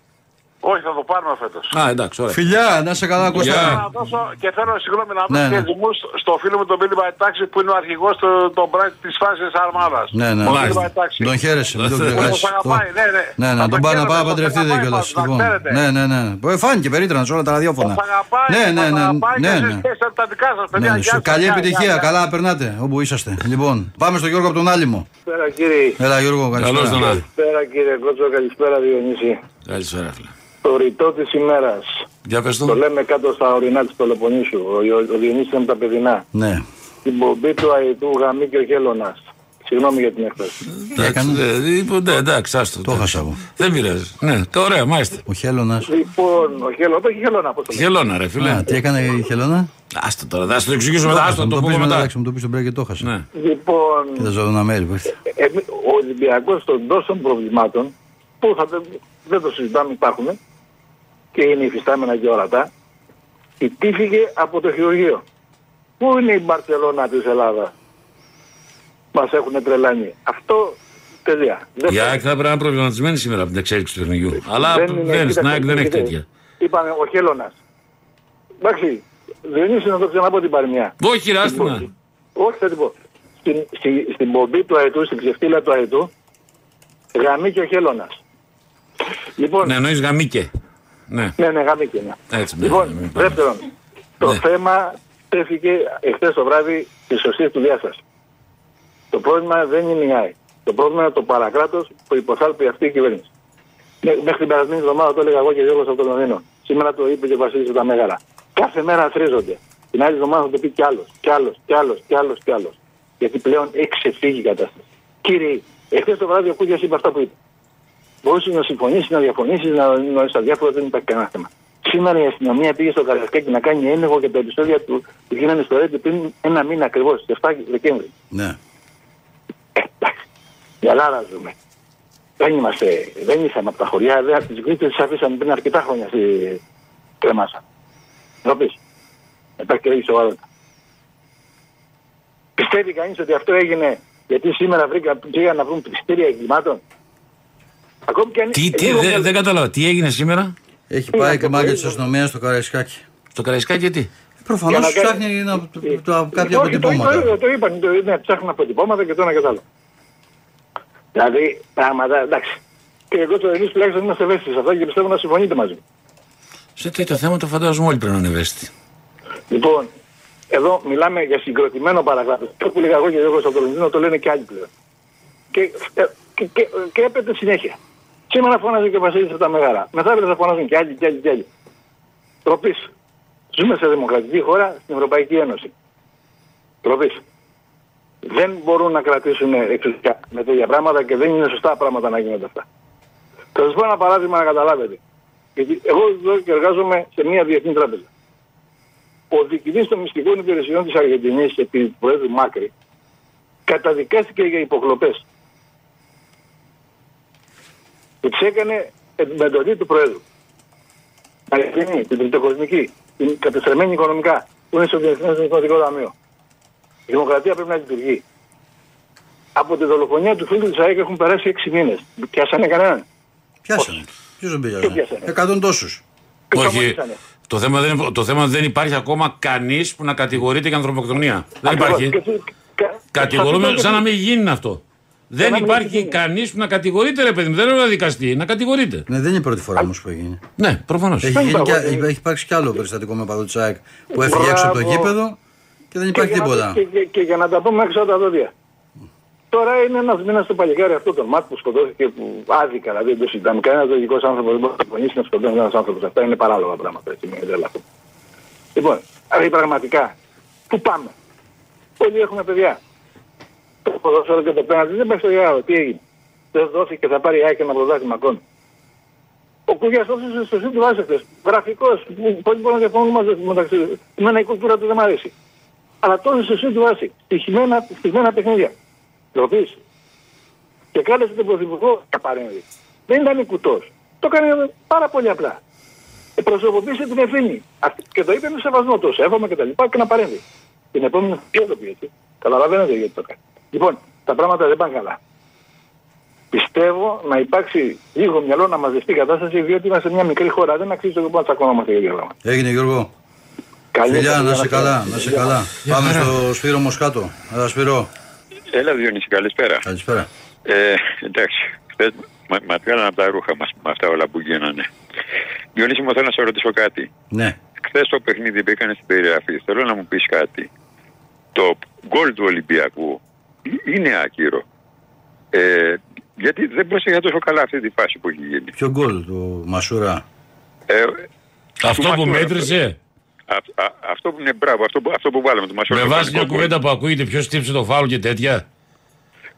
Όχι, θα το πάρουμε φέτος. Α, εντάξει, ωραία. Φιλιά, να σε καλά, Γεια. Κώστα. Να δώσω και θέλω συγγνώμη να Ναι, δώσω ναι. και δημού στο φίλο μου τον Μπίλι Μπαϊτάξη που είναι ο αρχηγός των μπράκ της φάσης τη Αρμάδα. Ναι, ναι. Ο Μπίλι Μάλιστα. Μπαϊτάξη. Τον χαίρεσαι, μην τον Που Που ξεχάσει. σας αγαπάει, ναι, ναι. Ναι, ναι, Θα τον πάει να χαίρομαι, πάει να τον παντρευτείτε αγαπάει, κιόλα. θα ξέρετε. Ναι, ναι, ναι. Ε, Φάνηκε περίτρανα σε όλα τα ραδιόφωνα. Σας αγαπάει, Ναι, ναι, σας ναι. αγαπάει ναι, και ναι. εσείς και εσείς τα δικά σας, παιδιά. Ναι, Γεια σου- σας, Καλή γεια, επιτυχία, γεια, γεια. καλά να περνάτε όπου είσαστε. Λοιπόν, πάμε στον Γιώργο από τον Άλυμο. Καλησπέρα κύριε. Έλα Γιώργο, Καλώς καλησπέρα. τον Άδη. Καλησπέρα κύριε Κότσο, καλησπέρα Διονύση. Καλησπέρα, φίλε. Το ρητό της ημέρας. Για πες Το το. λέμε κάτω στα ορεινά της Πελοποννήσου. Ο, ο, ο Διονύσης είναι με τα παιδινά. Ναι. Την πομπή του Αιτού Γαμί και ο Χέλωνας. Συγγνώμη για την έκφραση. Εντάξει, ε, είπα, ναι, εντάξει, άστο. Το εντάξει. χάσα εγώ. Δεν πειράζει. Ναι, το ωραία, μάλιστα. Ο Χέλωνα. Λοιπόν, ο Χέλωνα, το έχει Χέλωνα, πώς το λέμε. Χελώνα, ρε φίλε. Α, τι έκανε η Χέλωνα. Άστο τώρα, θα σου το εξηγήσω μετά. Άστο, Μου το το πούμε πεις μετά. μετά. εντάξει, Μου το πεις στον break και το χάσα. Ναι. Λοιπόν, Και τα ζωντανά μέρη που ήρθε. εμεί- ο Ολυμπιακός των τόσων προβλημάτων, που θα, δεν, δεν το συζητάμε, υπάρχουν και είναι υφιστάμενα και ορατά, ιτήθηκε από το χειρουργείο. Πού είναι η Μπαρσελόνα της Ελλάδας; Μας έχουν τρελάνει. Αυτό τελεία. Δεν Η θα- ΑΕΚ θα πρέπει να είναι προβληματισμένη σήμερα από την εξέλιξη του παιχνιδιού. Αλλά είναι, δεν, κοίταξε, στην ΑΕΚ δεν έχει κοίταξε. τέτοια. Είπαμε ο Χέλωνας. Εντάξει, Διονύσης να το ξαναπώ την παροιμιά. Όχι, ρε, άστινα. Όχι, θα την πω. Στην, στη, στην πομπή του αετού, στην ξεφτύλα του αετού, γαμεί και ο Χέλωνας. Λοιπόν, Ναι, εννοείς γαμίκε. Ναι, ναι, ναι, γαμεί και ναι. έτσι. ναι, Λοιπόν, ναι, μην πάμε. δεύτερον, το Ναι. θέμα τέθηκε εχθές το βράδυ της σωστή δουλειά σα. Το πρόβλημα δεν είναι η ΑΕΚ. Το πρόβλημα είναι το παρακράτος που υποθάλπει αυτή η κυβέρνηση. Μέ- Μέχρι την περασμένη εβδομάδα το έλεγα εγώ και Γιώργος από το Λονδίνο. Σήμερα το είπε και ο Βασίλης από τα Μέγαρα. Κάθε μέρα θρίζονται. Την άλλη εβδομάδα θα το πει κι άλλος, κι άλλος, κι άλλος, κι άλλος, κι άλλος. Γιατί πλέον έχει ξεφύγει η κατάσταση. Κύριε, εχθές το βράδυ ο Κούγια είπε αυτά που είπε. Μπορούσε να συμφωνήσει, να διαφωνήσει, να, να στα διάφορα δεν υπάρχει κανένα θέμα. Σήμερα η αστυνομία πήγε στο Καρασκάκι να κάνει έλεγχο για τα επεισόδια του που γίνανε στο Ρέντι πριν ένα μήνα ακριβώς, 7 Δεκέμβρη. Ναι. Ε, εντάξει. Η Ελλάδα ζούμε. Δεν είμαστε, δεν ήρθαμε από τα χωριά, δεν από τις γρήτες τις αφήσαμε πριν αρκετά χρόνια στη κρεμάσα. Ροπής. Υπάρχει και λίγη σοβαρότητα. Πιστεύει κανείς ότι αυτό έγινε γιατί σήμερα βρήκα, πήγαν να βρουν πιστήρια εγκλημάτων; Ακόμη και αν... Τι, τι, λίγο δεν πιο- δεν κατάλαβα. Τι έγινε σήμερα; Έχει Τι πάει να και το μάγια πω, της αστυνομίας στο Καραϊσκάκι. στο Καραϊσκάκι γιατί; Προφανώς Για να κάνει- ψάχνει να, το, το- κάποια Όχι, το, αποτυπώματα. το, το είπαν, το, ναι, ψάχνουν αποτυπώματα και το ένα και το άλλο. Δηλαδή, πράγματα, εντάξει. Και εγώ το εμείς τουλάχιστον είμαστε ευαίσθητοι σε αυτά και πιστεύω να συμφωνείτε μαζί μου. Σε τέτοιο θέμα το φαντάζομαι όλοι πρέπει να είναι ευαίσθητοι. Λοιπόν, εδώ μιλάμε για συγκροτημένο παραγράφο. Αυτό που λέγα εγώ και εγώ στο Κολονδίνο το λένε και άλλοι πλέον. Και, ε, και, και, και έπεται συνέχεια. Σήμερα φώναζε και ο Βασίλης από τα Μεγάρα. Μεθαύριο θα φωνάζουν και άλλοι και άλλοι και άλλοι. Τροπής. Ζούμε σε δημοκρατική χώρα στην Ευρωπαϊκή Ένωση. Τροπής. Δεν μπορούν να κρατήσουν εξωτικά με τέτοια πράγματα και δεν είναι σωστά πράγματα να γίνονται αυτά. Θα σας πω ένα παράδειγμα να καταλάβετε. Γιατί εγώ εδώ και εργάζομαι σε μια διεθνή τράπεζα ο διοικητής των μυστικών υπηρεσιών της Αργεντινής επί του Πρόεδρου Μάκρη καταδικάστηκε για υποκλοπές. Και τις έκανε με εντολή του Πρόεδρου. Αργεντινή, την τριτοκοσμική, την κατεστραμμένη οικονομικά, που είναι στο Διεθνές Δημοκρατικό Ταμείο. Η δημοκρατία πρέπει να λειτουργεί. Από τη δολοφονία του φίλου της ΑΕΚ έχουν περάσει 6 μήνες. Πιάσανε κανέναν. Πιάσανε. Ποιος δεν Ποιο πιάσανε; πιάσανε; Εκατόν τόσους. Και Όχι. σταματήσανε. Το θέμα, δεν, είναι- το θέμα δεν υπάρχει ακόμα κανείς που να κατηγορείται για ανθρωποκτονία. Δεν Ακριβώς. υπάρχει. Και τι- κα- Κατηγορούμε και- σαν να μην γίνει αυτό. Δεν να μην υπάρχει γίνει. κανείς που να κατηγορείται, ρε παιδί μου. Δεν λέω να δικαστεί, να κατηγορείται. Ναι, δεν είναι η πρώτη φορά όμως που έγινε. Ναι, προφανώς. Έχει, Δεν γίνει είπα και, εγώ, έχει, δεν- έχει υπάρξει κι άλλο περιστατικό με παδό της ΑΕΚ που έφυγε έξω από το Μπράβο. γήπεδο και δεν υπάρχει και, για να- τίποτα. Και, και, και για να τα πούμε έξω από τα δόντια. Τώρα είναι ένας μήνας στο παλικάρι αυτό το μάτ που σκοτώθηκε που άδικα, δηλαδή δεν το συζητάμε. Κανένας λογικός άνθρωπος δεν μπορεί να συμφωνήσει να σκοτώνει ένα άνθρωπος. Αυτά είναι παράλογα πράγματα. Έτσι, είναι τρέλα αυτό. Λοιπόν, δηλαδή πραγματικά, πού πάμε; Όλοι έχουμε παιδιά. Το ποδόσφαιρο και το πέναντι δεν πάει στο διάλογο. Τι έγινε. Δεν δόθηκε και θα πάρει η ΑΕΚ ένα πρωτάθλημα ακόμη. Ο Κουγιάς όφησε στο σύν του βάζεται. Γραφικός. που- Πώς μπορούμε να διαφωνούμε μαζί μεταξύ. Εμένα η κουλτούρα του δεν μ' αρέσει. Αλλά τόσο στο σύν του βάση. Στοιχημένα, στοιχημένα παιχνίδια. Τροπής. Και κάλεσε τον Πρωθυπουργό να παρέμβει. Δεν ήταν κουτός. Το έκανε πάρα πολύ απλά. Ε, προσωποποίησε την ευθύνη. Αυτή- Και το είπε με σεβασμό. Το σέβομαι και τα λοιπά και να παρέμβει. Την επόμενη ποιο το πει έτσι; Καταλαβαίνετε γιατί το κάνει. Λοιπόν, τα πράγματα δεν πάνε καλά. Πιστεύω να υπάρξει λίγο μυαλό να μαζευτεί η κατάσταση διότι είμαστε μια μικρή χώρα. Δεν αξίζει το κόπο να τσακωνόμαστε για γεγονότα. Έγινε Γιώργο. Καλή Φιλιά, ευχαριστώ, να είσαι να καλά, είστε. να είσαι Γεια. καλά. Πάμε στο Σπύρο Μοσχάτο. Έλα Σπύρο. Έλα Διονύση, καλησπέρα. Καλησπέρα. Ε, εντάξει, χθες μα, μας βγάλαν από τα ρούχα μας με αυτά όλα που γίνανε. Διονύση μου θέλω να σε ρωτήσω κάτι. Ναι. Χθες το παιχνίδι που έκανε στην περιγραφή, θέλω να μου πεις κάτι. Το γκολ του Ολυμπιακού είναι άκυρο. Ε, γιατί δεν πρόσεχε τόσο καλά αυτή τη φάση που έχει γίνει. Ποιο γκολ του Μασούρα; Ε, Αυτό του που Μασούρα, μέτρησε. α- α- αυτό που είναι μπράβο, αυτό που, αυτό που βάλαμε. Το Μασούρα Με το βάση μια κανονικό γκολ. κουβέντα που ακούγεται, ποιος τύψε το φάουλ και τέτοια.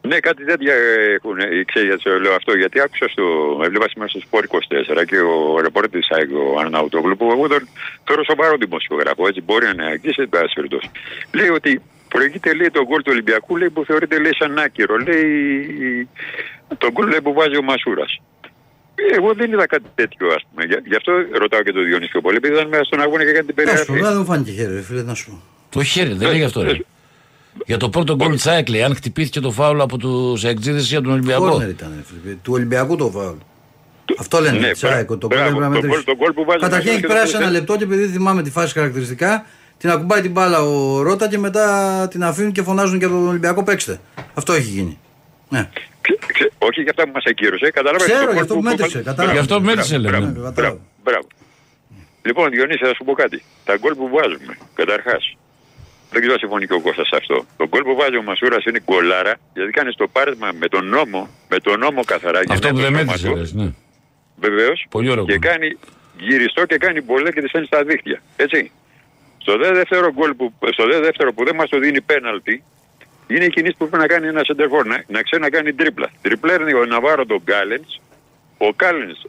Ναι, κάτι τέτοια έχουν, ξέρει γιατί το λέω αυτό, γιατί άκουσα στο, έβλεπα σήμερα στο Σπορ 24 και ο ρεπόρτερ της ΑΕΚ, ο Αρναουτόγλου, που εγώ τον θεωρώ σοβαρό δημοσιογράφο, έτσι μπορεί να είναι αγγίσει, εν πάση περιπτώσει. Λέει ότι προηγείται λέει το γκολ του Ολυμπιακού, λέει που θεωρείται λέει σαν άκυρο, λέει το γκολ λέει που βάζει ο Μασούρας. Εγώ δεν είδα κάτι τέτοιο, ας πούμε. Γι' γι' αυτό ρωτάω και τον Διονύση πιο πολύ, επειδή ήταν μέσα στον αγώνα και έκανε την Να σου πω, περιγραφή. δεν μου φάνηκε χέρι, ρε φίλε, να σου πω. Το χέρι, δεν λέγει αυτό, ρε. Για το πρώτο γκολ της ΑΕΚ, λέει, αν χτυπήθηκε το φάουλ από τους εξήδε για τον Ολυμπιακό. Κόρνερ ήταν, ρε φίλε. Του Ολυμπιακού το φάουλ. Αυτό λένε. Ναι, της ΑΕΚ, μπράβο, το γκολ μπράβο, έπρεπε να το μετρήσει. γκολ- το γκολ που βάζει ο Καταρχήν Μασούρας έχει και το περάσει ένα τελευταίο. λεπτό και επειδή θυμάμαι τη φάση χαρακτηριστικά, την ακουμπάει την μπάλα ο Ρότα και μετά την αφήνουν και φωνάζουν και από τον Ολυμπιακό παίξτε. Αυτό έχει γίνει. Ναι. Ξε- ξε- όχι για αυτά που μας ακύρωσε, κατάλαβα. Ξέρω, το για γκολ αυτό που μέτρησε, βάζει- κατάλαβα. Γι' αυτό που μέτρησε, Μπράβο, λέμε. μπράβο, Ναι, Μπράβο, μπράβο. Λοιπόν, Διονύση, θα σου πω κάτι. Τα γκολ που βάζουμε, καταρχάς, δεν ξέρω αν συμφωνεί και ο Κώστας σε αυτό. Το γκολ που βάζει ο Μασούρας είναι γκολάρα, γιατί κάνει το πάρεσμα με τον νόμο, με τον νόμο καθαρά. Αυτό που δεν μέτρησε, λες, ναι. Βεβαίως. Πολύ ωραίο Και γκολ. κάνει γυριστό και κάνει μπολέ και τη στέλνει στα δίχτυα. Έτσι. Στο δε δεύτερο γκολ που, στο δε δεύτερο που δεν μας το δίνει πέναλτι, είναι η κινήση που πρέπει να κάνει ένα σεντερφόρ. Να, να ξέρει να κάνει τρίπλα. Τριπλέρνει ο Ναβάρο τον Κάλενς. Ο Κάλενς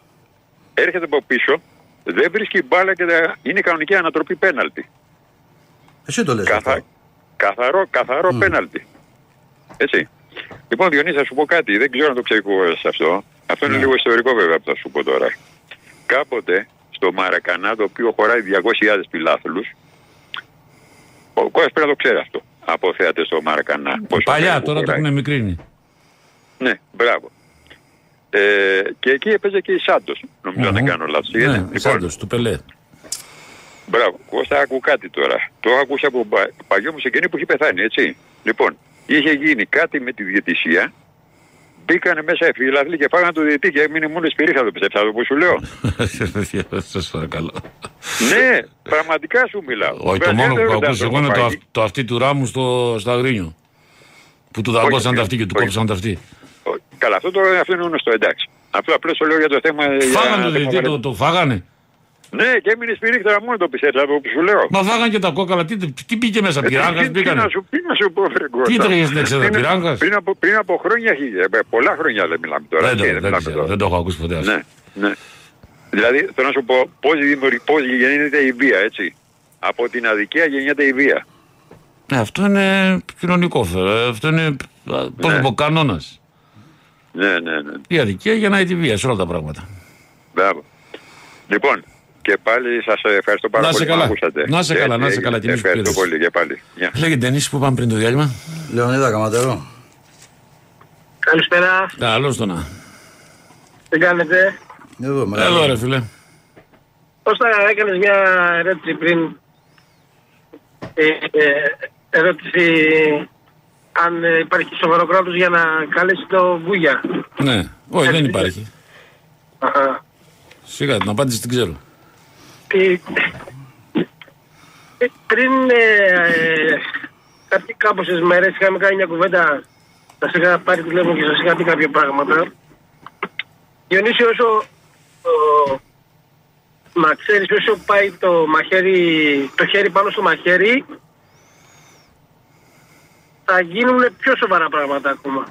έρχεται από πίσω, δεν βρίσκει μπάλα και τα- είναι κανονική ανατροπή πέναλτη. Εσύ το λες Καθα... αυτό. Καθαρό, καθαρό πέναλτι. Έτσι. Λοιπόν, Διονύση, θα σου πω κάτι. Δεν ξέρω αν το ξεκούβασε αυτό. Αυτό Ναι. είναι λίγο ιστορικό βέβαια που θα σου πω τώρα. Κάποτε στο Μαρακανά, το οποίο χωράει 200.000 πιλάθλους, ο Κώστας πρέπει να το ξέρει αυτό. Από θέατες στο Μαρακανά. πόσο Παλιά, περίπου τώρα το χωράει. έχουν μικρύνει. Ναι, μπράβο. Ε, και εκεί έπαιζε και η Σάντος, νομίζω αν δεν κάνω λάθος. Ναι, Λοιπόν, Σάντος, του Πελέ. Μπράβο. Κώστα, άκου κάτι τώρα. Το άκουσα από πα- παγιό μου συγγενή που έχει πεθάνει, έτσι. Λοιπόν, είχε γίνει κάτι με τη διαιτησία. Μπήκανε μέσα οι φιλάθλοι και φάγανε το διαιτή και έμεινε μόνο η σπυρίχα το πιστεύω αυτό που σου λέω. Σας παρακαλώ. ναι, πραγματικά σου μιλάω. Όχι, το Βέβαια, μόνο δεν που ρωτάω ακούσα το εγώ είναι το, φάγει. αυ- το αυτί του ράμου στο, στο Αγρίνιο. Που του δαγκώσαν Όχι, τα αυτί και του όχι. κόψαν τα αυτί. Ο- Καλά, αυτό, το, αυτό είναι γνωστό, εντάξει. Αυτό απλώς το λέω για το θέμα... για Φάγανε το θέμα διαιτή, βαρε- το, το φάγανε. Ναι, και έμεινε σπυρίχα τώρα μόνο το πιστεύω αυτό που σου λέω. Μα φάγανε και τα κόκαλα. Τι, τι πήγε μέσα, Ε, τι- πυράγκας τι- Τι μπήκανε. να σου, τι να σου πω, βρε Κώστα. Τι τρέχει στην εξέδρα, Πριν- πυράγκας; Πριν από, πριν από χρόνια, έχει- ε, πολλά χρόνια δεν μιλάμε τώρα. Δεν το, έτσι, δεν, μιλάμε ξέρω, τώρα. δεν το έχω ακούσει ποτέ αυτό. Ναι, ναι. Δηλαδή, θέλω να σου πω πώς, δημιουργεί, πώς γεννείται η βία, έτσι. Από την αδικία γεννιέται η βία. Ε, αυτό είναι κοινωνικό φέρε. Αυτό είναι, πώς Ναι. να πω, κανόνας. Ναι, ναι, ναι. Η αδικία γεννάει τη βία σε όλα τα πράγματα. Μπράβο. Λοιπόν, και πάλι σας ευχαριστώ πάρα Να σε πολύ που καλά. ακούσατε. Να σε καλά, να σε Έτσι, καλά, τιμή σου Ευχαριστώ πήρες. πολύ και πάλι. Γεια. Λέγε Ντενίς που πάμε πριν το διάλειμμα; Λεωνίδα Καματερό. Καλησπέρα. Καλώς το να. Τι κάνετε; Εδώ, μεγάλο. Εδώ ρε φίλε. Πώς θα έκανες μια ερώτηση πριν; Ε, ε, ερώτηση αν ε, υπάρχει σοβαρό κράτος για να καλέσει το Βούγια. Ναι, όχι δεν υπάρχει. Αχα. Σιγά την απάντηση την ξέρω. Ε, ε, πριν ε, ε, κάποιοι κάποιες μέρες είχαμε κάνει μια κουβέντα σας είχα πάρει τηλέφωνο και σας είχα πει κάποια πράγματα. Διονύση όσο ο, να ξέρεις όσο πάει το μαχαίρι, το χέρι πάνω στο μαχαίρι θα γίνουν πιο σοβαρά πράγματα ακόμα.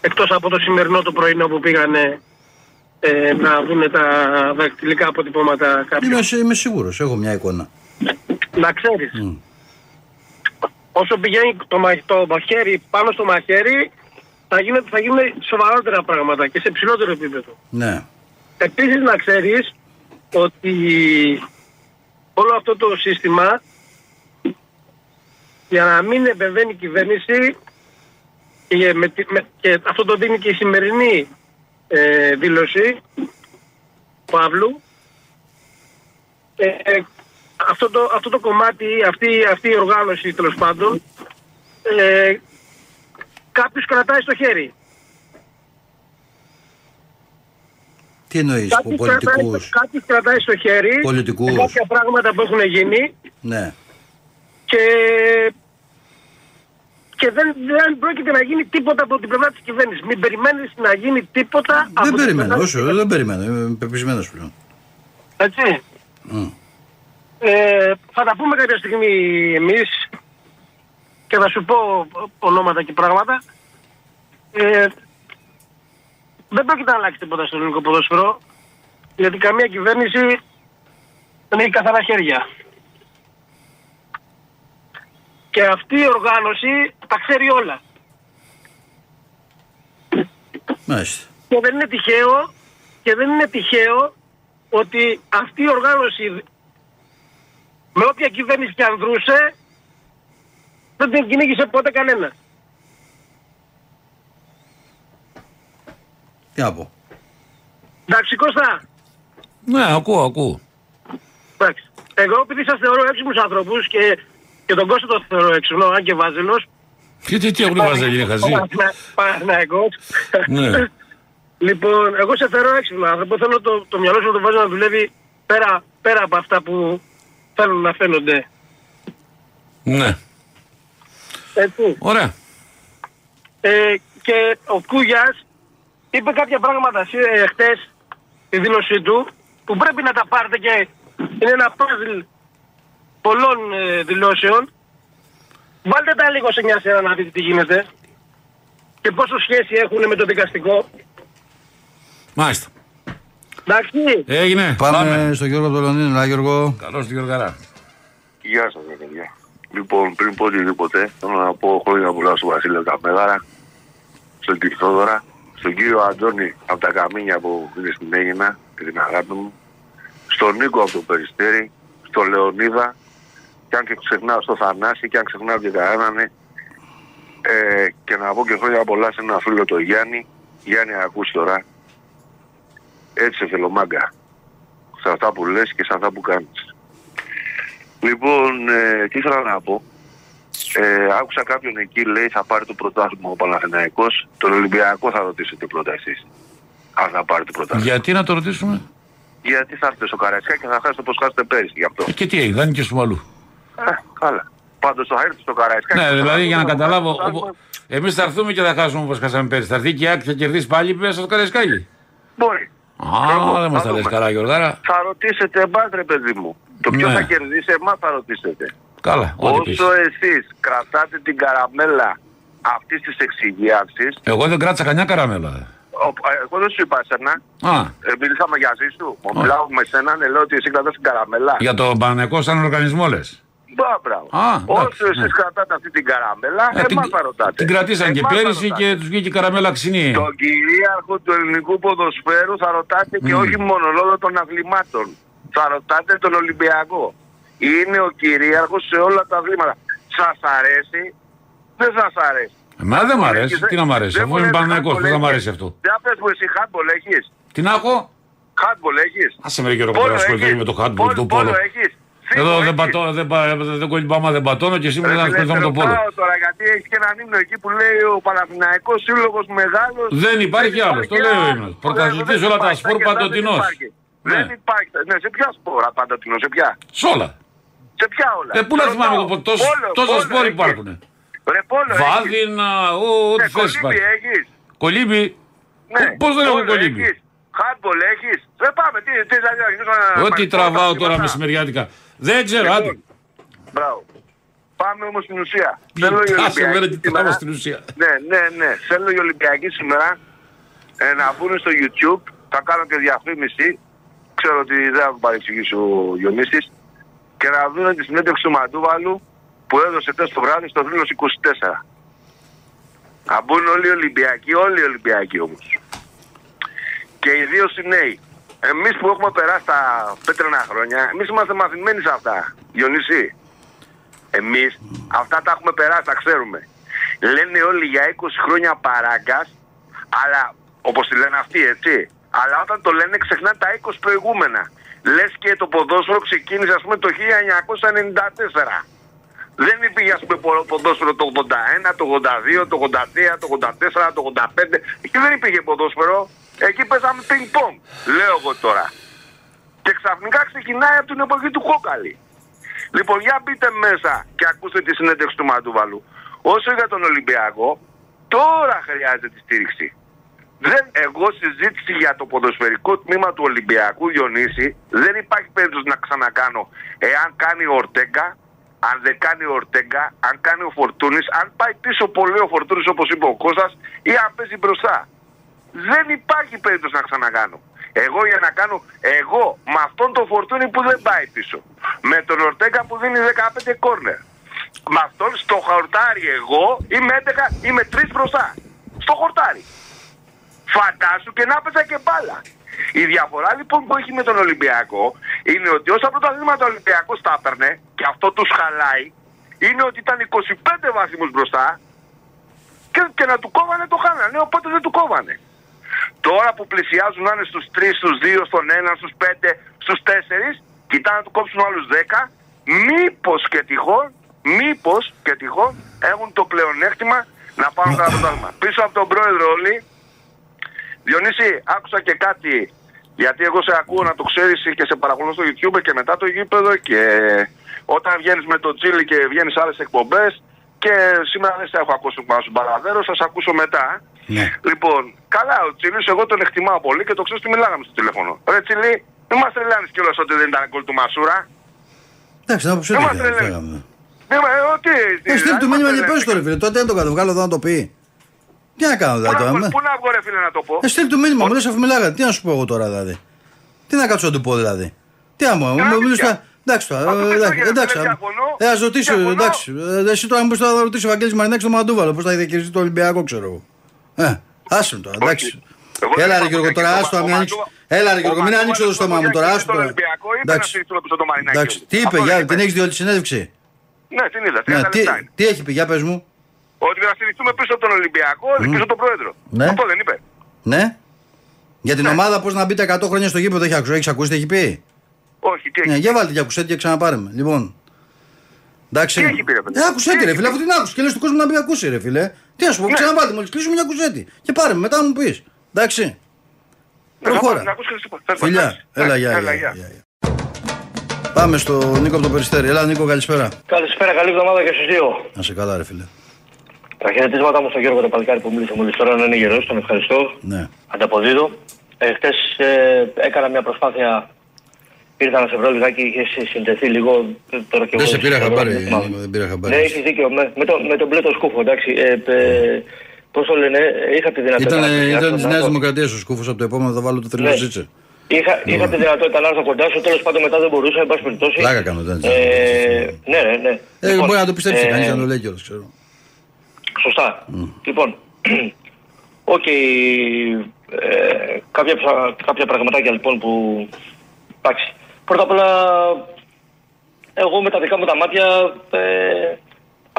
Εκτός από το σημερινό το πρωινό που πήγανε ε, να δουν τα δακτυλικά αποτυπώματα κάποιων. Είμαι, σι- είμαι σίγουρος, έχω μια εικόνα. Να ξέρεις. Μμ. Όσο πηγαίνει το, μα- το μαχαίρι πάνω στο μαχαίρι θα γίνουν, θα γίνουν σοβαρότερα πράγματα και σε ψηλότερο επίπεδο. Ναι. Επίσης να ξέρεις ότι όλο αυτό το σύστημα για να μην επεμβαίνει η κυβέρνηση και, με, τη- με- και αυτό το δίνει και η σημερινή ε, δήλωση του Παύλου ε, ε, αυτό, το, αυτό το κομμάτι, αυτή, αυτή η οργάνωση τέλος πάντων ε, κάποιος κρατάει στο χέρι. Τι εννοείς, Κάποιος κρατάει, πολιτικούς; κάποιος κρατάει στο χέρι Πολιτικούς. σε κάποια πράγματα που έχουν γίνει Ναι. και, και δεν, δεν πρόκειται να γίνει τίποτα από την πλευρά της κυβέρνησης. Μην περιμένεις να γίνει τίποτα από Δεν την περιμένω, πλευρά της όσο, δεν περιμένω. Είμαι πεπισμένος πλέον. Έτσι. Μμ. Ε, θα τα πούμε κάποια στιγμή εμείς και θα σου πω ονόματα και πράγματα. Ε, δεν πρόκειται να αλλάξει τίποτα στο ελληνικό ποδόσφαιρο γιατί καμία κυβέρνηση δεν έχει καθαρά χέρια. Και αυτή η οργάνωση τα ξέρει όλα. Μάλιστα. Και δεν είναι τυχαίο και δεν είναι τυχαίο ότι αυτή η οργάνωση με όποια κυβέρνηση και αν δρούσε δεν την κυνήγησε ποτέ κανένα. Τι να πω. Εντάξει Κώστα, Ναι, ακούω, ακούω. εντάξει. Εγώ επειδή σας θεωρώ έξυπνους ανθρώπους και, και τον Κώστα τον θεωρώ έξυπνο, αν και βάζελος. Και τι, τι έχουν βάζει, είναι χαζί. Παναθηναϊκός. Ναι. Λοιπόν, εγώ σε θεωρώ έξυπνο άνθρωπο. Θέλω το, το μυαλό σου να το βάζω να δουλεύει πέρα, πέρα από αυτά που θέλουν να φαίνονται. Ναι. Έτσι. Ωραία. Ε, και ο Κούγιας είπε κάποια πράγματα σι- ε, χτες στη δήλωσή του που πρέπει να τα πάρετε και είναι ένα παζλ πολλών ε, δηλώσεων Βάλτε τα λίγο σε μια σειρά να δείτε τι γίνεται. Και πόσο σχέση έχουν με το δικαστικό. Μάλιστα. Εντάξει. Έγινε. Πάμε, στο Γιώργο από το Λονδίνο. Λά, Γιώργο. Καλώς την Γιώργαρα. Γεια σας ρε παιδιά. Λοιπόν, πριν πω οτιδήποτε, θέλω να πω χρόνια πολλά στον Βασίλειο Καμέγαρα, στον κύριο Θόδωρα, στον κύριο Αντώνη από τα Καμίνια που είναι στην Έγινα και την αγάπη μου, στον Νίκο από το Περιστέρι, στον Λεωνίδα, και αν και ξεχνάω στο Θανάση και αν ξεχνάω και κανέναν, ε, και να πω και χρόνια πολλά σε ένα φίλο το Γιάννη, Γιάννη ακούς τώρα, έτσι σε θέλω μάγκα, σε αυτά που λες και σε αυτά που κάνεις. Λοιπόν, ε, τι ήθελα να πω. Ε, άκουσα κάποιον εκεί λέει θα πάρει το πρωτάθλημα ο Παναθηναϊκός. Τον Ολυμπιακό θα ρωτήσετε πρώτα εσείς. Αν θα πάρει το πρωτάθλημα. Γιατί να το ρωτήσουμε; Γιατί θα έρθετε στο Καραϊσκά και θα χάσετε όπως χάσετε πέρυσι γι' αυτό. Και τι έγινε, και στο αλλού. Ε, καλά. Πάντως θα έρθει στο Καραϊσκά. και Ναι, θα δηλαδή χάσετε για να το καταλάβω. πρωτάθλημα. Εμείς θα έρθουμε και θα χάσουμε όπως χάσαμε πέρυσι. Θα έρθει και η Άκη θα κερδίσει πάλι μέσα στο Καραϊσκάκι. Μπορεί. Α, Εγώ, δεν μας θα τα λες δούμε. καλά, Γιώργαρα. Θα ρωτήσετε εμάς ρε παιδί μου. Το ποιο Ναι. θα κερδίσει εμάς θα ρωτήσετε. Καλά, ό,τι πεις. Όσο εσείς κρατάτε την καραμέλα αυτής της εξηγίασης, Εγώ δεν κράτησα κανιά καραμέλα. ο- ε, εγώ δεν σου είπα εσένα, Α, ε, μιλήσαμε για ζήσου, μου μιλάω με σένα, ναι, λέω ότι εσύ κρατάς την καραμέλα. για το Παναγενικό σαν οργανισμό λες. Μπα, μπράβο. Α, εντάξει, Όσο εσείς ναι. κρατάτε αυτή την καραμέλα, Ε, την, εμάς θα ρωτάτε. την κρατήσαν και Εμάς θα πέρυσι ρωτάτε. και τους βγήκε η καραμέλα ξινή. Τον κυρίαρχο του ελληνικού ποδοσφαίρου θα ρωτάτε και Μμμ. όχι μόνο λόγω των αθλημάτων. Θα ρωτάτε τον Ολυμπιακό. Είναι ο κυρίαρχος σε όλα τα αθλήματα. Σας αρέσει, δεν σας αρέσει. Εμένα δεν μ' αρέσει. Έχεις, Τι να μ' αρέσει, δεν αφού μου είμαι λες Παναγενικό, handball πώ θα μ' έχεις. αρέσει αυτό. Για πες μου εσύ handball έχεις; Τι να έχω, Handball έχεις; άσε με ρε Γιώργο Πόλο τώρα ασχοληθώ έχεις; με το handball, το πόλο. Πόλο έχεις; Εδώ Φύγω δεν, έχεις. πατώ, δεν, πα- δεν κολυμπάω, άμα δεν πατώνω και εσύ μου Ρε δεν φίλε, ασχοληθώ με σε το πόλο. ρωτάω τώρα γιατί έχεις και έναν ύμνο εκεί που λέει ο Παναθηναϊκός Σύλλογος Μεγάλος. Δεν υπάρχει άλλος, το λέει ο άλλος. ύμνος. Πρωταθλητής Δεν όλα τα υπάρχει, σπορ και δεν παντοτινός. υπάρχει. Ναι. Δεν υπάρχει. Ναι, σε ποια σπόρα παντοτινός, σε ποια; Σ' όλα. Σε ποια όλα; Ε, πού να Σε θυμάμαι ρωτάω. εγώ, τόσα- Πόλο, τόσα πόλο σπορ έχεις. υπάρχουν. Ρε πόλο έχεις. Βάδινα, ό, ό,τι Ναι, θες κολύμπι υπάρχει. έχεις. Κολύμπι; Ναι. Πώς δεν έχω Πόλο κολύμπι; έχεις. Handball έχεις. Δεν πάμε. Τι, τι, τι, τι, Ό,τι τραβάω τώρα μεσημεριάτικα. Δεν ξέρω, άντε. Λοιπόν, Μπράβο. Πάμε όμως στην ουσία. Θέλω οι Άσε με ρε, Ολυμπιακοί τι τραβάω σήμερα- στην ουσία. Ναι, ναι, ναι. Θέλω οι Ολυμπιακοί σήμερα ε, να μπουν στο YouTube. Θα κάνω και διαφήμιση. Ξέρω ότι δεν θα μου παρεξηγήσει ο Γιονίστης. Και να δουν τη συνέντευξη του Μαντούβαλου που έδωσε τες το βράδυ στο Θρύλος 24. Να μπουν όλοι οι Ολυμπιακοί, όλοι οι Ολυμπιακοί όμως. Και ιδίω οι νέοι. Εμείς που έχουμε περάσει τα πέτρινα χρόνια, εμείς είμαστε μαθημένοι σε αυτά. Διονύση. Εμείς αυτά τα έχουμε περάσει, τα ξέρουμε. Λένε όλοι για 20 χρόνια παράγκας, αλλά όπως τη λένε αυτοί, έτσι. Αλλά όταν το λένε ξεχνάνε τα 20 προηγούμενα. Λες και το ποδόσφαιρο ξεκίνησε ας πούμε το 1994. Δεν υπήρχε ας πούμε πο- ποδόσφαιρο το 81, το 82, το 83, το 84, το 85. Εκεί δεν υπήρχε ποδόσφαιρο. Εκεί παίζαμε πινκ πονγκ. Λέω εγώ τώρα. Και ξαφνικά ξεκινάει από την εποχή του Κόκαλη. Λοιπόν, για μπείτε μέσα και ακούστε τη συνέντευξη του Μαντούβαλου. Όσο για τον Ολυμπιακό, τώρα χρειάζεται τη στήριξη. Δεν, εγώ συζήτηση για το ποδοσφαιρικό τμήμα του Ολυμπιακού Διονύση δεν υπάρχει περίπτωση να ξανακάνω. Εάν κάνει ο Ορτέγκα, αν δεν κάνει ο Ορτέγκα, αν κάνει ο Φορτούνης, αν πάει πίσω πολύ ο Φορτούνης όπως είπε ο Κώστας ή αν παίζει μπροστά. Δεν υπάρχει περίπτωση να ξανακάνω. Εγώ για να κάνω, εγώ με αυτόν τον Φορτούνη που δεν πάει πίσω. Με τον Ορτέγκα που δίνει 15 κόρνερ. Με αυτόν στο χορτάρι εγώ είμαι 11, είμαι 3 μπροστά. Στο χορτάρι. Φαντάσου και να παίζα και μπάλα. Η διαφορά λοιπόν που έχει με τον Ολυμπιακό είναι ότι όσα πρωταθλήματα ο Ολυμπιακός τα έπαιρνε και αυτό τους χαλάει είναι ότι ήταν 25 βαθμούς μπροστά και, και να του κόβανε το χάνανε οπότε δεν του κόβανε. Τώρα που πλησιάζουν να είναι στους 3, στους 2, στον 1, στους 5, στους 4 κοιτάνε να του κόψουν άλλους 10 μήπως και τυχόν μήπως και τυχόν έχουν το πλεονέκτημα να πάρουν κανένα πρωτάθλημα. Πίσω από τον πρόεδρο όλοι Διονύση, άκουσα και κάτι. Γιατί εγώ σε ακούω να το ξέρεις και σε παρακολουθώ στο YouTube και μετά το γήπεδο και όταν βγαίνεις με το Τσίλι και βγαίνεις σε άλλες εκπομπές και σήμερα δεν σε έχω ακούσει πάνω στον παραδέρο, θα σε ακούσω μετά. Ναι. Λοιπόν, καλά, ο Τσίλις εγώ τον εκτιμάω πολύ και το ξέρω ότι μιλάγαμε στο τηλέφωνο. Ρε Τσίλι, μην μας τρελάνεις κιόλας ότι δεν ήταν γκολ του Μασούρα. Εντάξει, να πω Δεν μας τι τρελαίνει. λέγαμε. Ναι, μα, ε, τι, τι, Ε, στείλ του δεν μήνυμα μας και λένε. πες το ρε φίλε. Τότε δεν το καταβγάλω εδώ να το πει. Τι να κάνω Πού δηλαδή να τώρα. βγω- με- Πού να βγω ρε φίλε να το πω; Ε, στείλ του μήνυμα, μου λες αφού μιλάγατε. Τι να σου πω εγώ τώρα δηλαδή. Τι να κάτσω να του πω δηλαδή. Τι να μου, μου αλήθεια. μιλήσει τώρα. Εντάξει τώρα, Αφού ε, δεν εντάξει, το εντάξει. έγινε, διαφωνώ, Ε, ας ρωτήσω, διαφωνώ. εντάξει. ε, Εσύ τώρα μου πεις τώρα να ρωτήσω ο Βαγγέλης Μαρινάκη στο Μαντούβαλο, πώς θα διαχειριστεί το Ολυμπιακό, ξέρω εγώ. Ε, άσε με τώρα, εντάξει. Εγώ Έλα δεν ρε είπα Γιώργο, ποτέ τώρα και άστο ο να μην Μαντούβα- ανοίξω. Έλα ρε ο Γιώργο, μην Μαντούβα ανοίξω το στο στόμα μου τώρα, Μαντούβα άστο τον τώρα. Ολυμπιακό είπε να Εντάξει. στηρίξουμε πίσω το Μαρινάκη. Εντάξει, τι είπε, Αυτό για, δεν είπε. την έχεις δει όλη τη συνέντευξη; Ναι, την είδα. Ναι, 30 τι, λεπτά είναι. τι έχει πει, για πες μου. Ότι να στηριχτούμε πίσω από τον Ολυμπιακό και πίσω από τον Πρόεδρο. Ναι. Αυτό δεν είπε. Ναι. Για την ομάδα πώς να μπείτε 100 χρόνια στο γήπεδο, έχεις ακούσει, έχεις ακούσει τι έχει πει; Όχι, τι έχει. Ναι, για βάλτε και ακουσέτε και ξαναπάρε με. Λοιπόν. Εντάξει. Τι έχει πει, ρε παιδί; Ε, ακουσέτε, Τι ρε έχει φίλε, πει; αφού την άκουσε και λες του κόσμου να πει ακούσει, ρε φίλε. Τι να σου πω, Ναι. ξαναβάλτε μόλις κλείσουμε μια ακουσέτη. Και πάρε με, μετά μου πεις. Εντάξει. Να Προχώρα. Να ακούς και να σου πω. Θα Φιλιά. εντάξει. Έλα, γεια, Έλα, γεια, γεια, γεια. Πάμε στο Νίκο από το Περιστέρι. Έλα, Νίκο, καλησπέρα. Καλησπέρα, καλή εβδομάδα και στους δύο. Να σε καλά, ρε φίλε. Τα χαιρετίσματά μου στον Γιώργο το παλικάρι που μίλησε μόλις τώρα να είναι γερός, τον ευχαριστώ. Ναι. Ανταποδίδω. Ε, χτες ε, έκανα μια προσπάθεια, ήρθα να σε βρω λιγάκι, είχες συνδεθεί λίγο, ε, τώρα και Δεν εγώ... σε πήρα δεν χαμπάρι, θυμάμαι. Νίκο, δεν πήρα Ναι, χαμπάρι. έχεις δίκιο, με, με, το, με τον μπλε το σκούφο, εντάξει. Ε, ε, πώς το λένε, ε, είχα τη δυνατότητα... Ήταν, να ήταν έρθω της να Νέας έρθω. Δημοκρατίας ο σκούφος από το επόμενο θα βάλω το Ναι. θρύλο ζήτσε. Είχα, είχα τη δυνατότητα να έρθω κοντά σου, τέλος πάντων μετά δεν μπορούσα, εν πάση περιπτώσει. Πλάκα κάνω, δεν Ε, ναι, ναι, ναι. Ε, Λοιπόν, μπορεί να το πιστέψει ε, κανείς, να το λέει κιόλας, ξέρω. Σωστά. Λοιπόν, οκ, ε, κάποια, ψα- κάποια πραγματάκια λοιπόν που... Εντάξει. Πρώτα απ' όλα, εγώ με τα δικά μου τα μάτια, ε,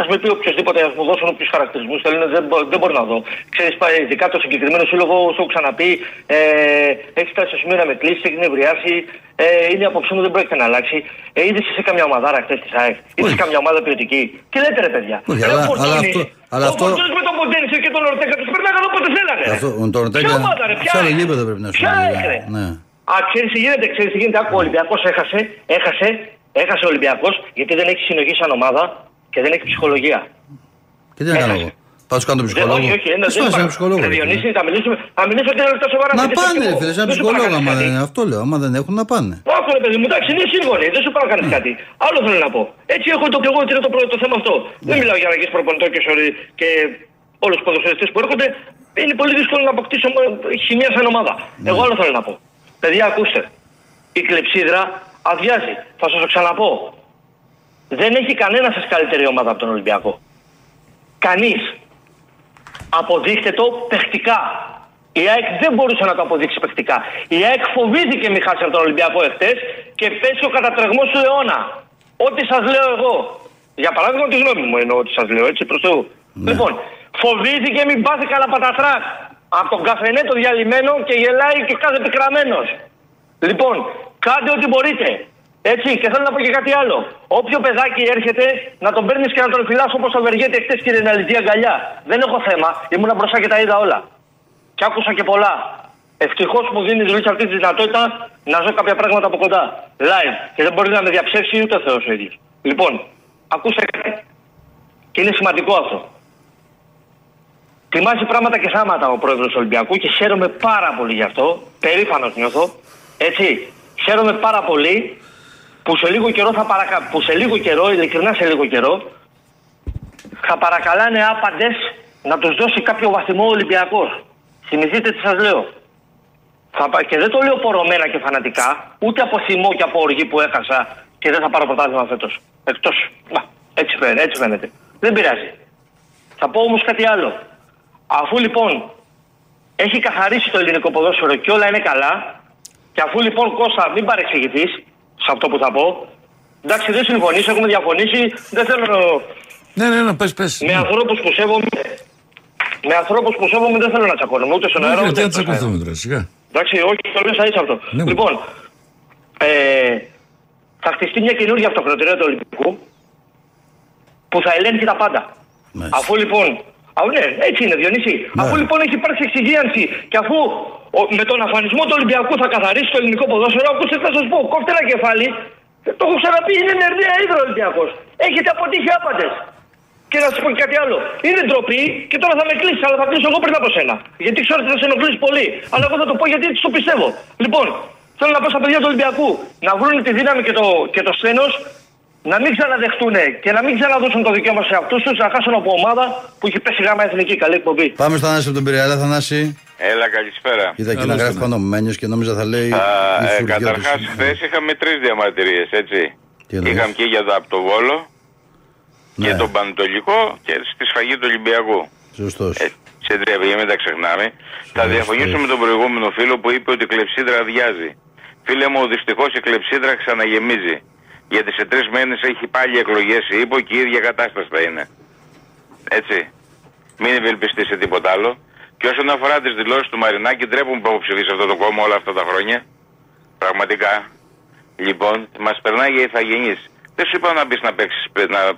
ας με πει οποιοδήποτε, ας μου δώσουν όποιους χαρακτηρισμούς θέλουν, δεν, μπο- δεν μπορώ να δω. Ξέρεις, πα- ειδικά το συγκεκριμένο σύλλογο, σου έχω ξαναπεί, ε, έχει φτάσει στο σημείο να με κλείσει, έχει νευριάσει, ε, είναι η άποψή μου, δεν πρόκειται να αλλάξει. Ε, είδες σε καμιά ομαδάρα χτες της ΑΕΚ, είδες Όχι. καμιά ομάδα ποιοτική. Τι λέτε ρε παιδιά; Όχι, Ρε, αλλά- ο Φορτούνης- αλλά αυτό- αλλά ο αυτό- Φορτούνης με τον Ποντένισο και τον Ορτέγκα τους περνάγαν όποτε θέλανε. ρε. Αυτό, τον Ορτέγκα- Ποια ομάδα, ρε, ποια σε άλλο ΑΕΚ; γήπεδο πρέπει να σου Ποια πει, ΑΕΚ, ρε. ναι. Α, ξέρεις τι γίνεται, ξέρεις τι γίνεται. Άκου, ο Ολυμπιακός έχασε, έχασε, έχασε ο Ολυμπιακός γιατί δεν έχει συνοχή σαν ομάδα και δεν έχει ψυχολογία. Και τι να κάνω εγώ. Πάω σου κάνω τον Δεν- ψυχολόγο. όχι, όχι, ένα, Τι σπάσει ένα ψυχολόγο. Ρε ρε, Διονύση, φίλε. θα μιλήσουμε, θα μιλήσουμε τρία λεπτά σοβαρά. Να γιατί σε πάνε, ρε ακούω. φίλε, σαν Δεν σου ψυχολόγο. παρακάνεις Άμα κάτι. δεν είναι αυτό λέω. Άμα δεν έχουν να πάνε. Άκου ρε παιδί μου, εντάξει, είναι σύμφωνοι, δεν σου πάω να κάνεις κάτι. Άλλο θέλω να πω. Έτσι έχω το και εγώ το, το, το θέμα αυτό. Δεν μιλάω για αλλαγέ προπονητών και, σωρί, και όλους τους ποδοσφαιριστές που έρχονται. Είναι πολύ δύσκολο να αποκτήσω ε, χημία σαν ομάδα. Εγώ άλλο θέλω να πω. Παιδιά, ακούστε. Η κλεψίδρα αδειάζει. Θα σας το ξαναπώ. Δεν έχει κανένα σας καλύτερη ομάδα από τον Ολυμπιακό. Κανείς. Αποδείχτε το παιχτικά. Η ΑΕΚ δεν μπορούσε να το αποδείξει παιχτικά. Η ΑΕΚ φοβήθηκε μη χάσει από τον Ολυμπιακό εχθές και πέσει ο κατατρεγμό του αιώνα. Ό,τι σας λέω εγώ. Για παράδειγμα, τη γνώμη μου εννοώ ότι σας λέω έτσι προς Θεού. Λοιπόν, φοβήθηκε μην πάθει καλά πατατράκ από τον καφενέ το διαλυμένο και γελάει και κάθε πικραμένος. Λοιπόν, κάντε ό,τι μπορείτε. Έτσι, και θέλω να πω και κάτι άλλο. Όποιο παιδάκι έρχεται, να τον παίρνεις και να τον φυλάς όπως το Βεργέτη χτες και την Αλυζή αγκαλιά. Δεν έχω θέμα. Ήμουν μπροστά και τα είδα όλα. Και άκουσα και πολλά. Ευτυχώς μου δίνεις η ζωή αυτή τη δυνατότητα να ζω κάποια πράγματα από κοντά. Live. Και δεν μπορεί να με διαψεύσει ούτε ο Θεός ο ίδιος. Λοιπόν, ακούστε κάτι. Και είναι σημαντικό αυτό. Τιμάζει πράγματα και θάματα ο πρόεδρος του Ολυμπιακού και χαίρομαι πάρα πολύ γι' αυτό. Περήφανος νιώθω. Έτσι. Χαίρομαι πάρα πολύ που σε λίγο καιρό θα παρακα... που σε λίγο καιρό, ειλικρινά σε λίγο καιρό, θα παρακαλάνε άπαντες να τους δώσει κάποιο βαθμό ο Ολυμπιακός. Θυμηθείτε τι σας λέω. Θα... πα- Και δεν το λέω πορωμένα και φανατικά, ούτε από θυμό και από οργή που έχασα και δεν θα πάρω πρωτάθλημα φέτος. Εκτός. Έτσι φαίνεται, έτσι φαίνεται. Δεν πειράζει. Θα πω όμως κάτι άλλο. Αφού λοιπόν έχει καθαρίσει το ελληνικό ποδόσφαιρο και όλα είναι καλά, και αφού λοιπόν Κώστα μην παρεξηγηθείς σε αυτό που θα πω, εντάξει δεν συμφωνείς, έχουμε διαφωνήσει, δεν θέλω να- Ναι, ναι, ναι, πες, πες. με ανθρώπους που σέβομαι. Με ανθρώπους που σέβομαι δεν θέλω να τσακώνομαι ούτε στον αέρα Όχι, ούτε γιατί να εκτός αέρα. τσακωθούμε τώρα, σιγά. Εντάξει, όχι, το λέω σαν αυτό. Ναι, λοιπόν, ε, θα χτιστεί μια καινούργια αυτοκρατορία του Ολυμπικού που θα ελέγχει τα πάντα. Μάλιστα. Αφού λοιπόν. Α, ναι, έτσι είναι, Διονύση. Ναι. Αφού λοιπόν έχει υπάρξει εξυγίανση και αφού ο, με τον αφανισμό του Ολυμπιακού θα καθαρίσει το ελληνικό ποδόσφαιρο, ακούστε τι θα σας πω. Κόφτε ένα κεφάλι. Το έχω ξαναπεί, είναι νερδέα ίδρο Ολυμπιακός. Έχετε αποτύχει άπαντε. Και να σου πω και κάτι άλλο. Είναι ντροπή και τώρα θα με κλείσεις, αλλά θα κλείσω εγώ πριν από σένα. Γιατί ξέρω ότι θα σε ενοχλήσει πολύ. Αλλά εγώ θα το πω γιατί έτσι το πιστεύω. Λοιπόν, θέλω να πω στα παιδιά του Ολυμπιακού να βρουν τη δύναμη και το, και το σθένος να μην ξαναδεχτούν και να μην ξαναδώσουν το δικαίωμα σε αυτού τους να χάσουν από ομάδα που έχει πέσει γάμα εθνική. Καλή εκπομπή. Πάμε στον Θανάση από τον Πειραιά, Θανάση. Έλα, καλησπέρα. Είδα εκεί να γράφει πάνω Μένιο και νόμιζα θα λέει. Α, η ε, φουρδιά Καταρχάς, του. χθες είχαμε τρεις διαμαρτυρίες, έτσι. Τι εννοείς; Είχαμε και για το από το Βόλο και Ναι. τον Πανετολικό και στη σφαγή του Ολυμπιακού. Σωστός. Ε, σε τρία παιδιά, μην τα ξεχνάμε. Θα διαφωνήσω με τον προηγούμενο φίλο που είπε ότι η κλεψίδρα αδειάζει. Φίλε μου, δυστυχώς η κλεψίδρα ξαναγεμίζει. Γιατί σε τρεις μήνες έχει πάλι εκλογές, είπε και η ίδια κατάσταση θα είναι. Έτσι. Μην ευελπιστεί σε τίποτα άλλο. Και όσον αφορά τις δηλώσεις του Μαρινάκη, ντρέπουν που έχω ψηφίσει αυτό το κόμμα όλα αυτά τα χρόνια. Πραγματικά. Λοιπόν, μας περνάει για ηθαγενεί. Δεν σου είπα να μπεις να παίξεις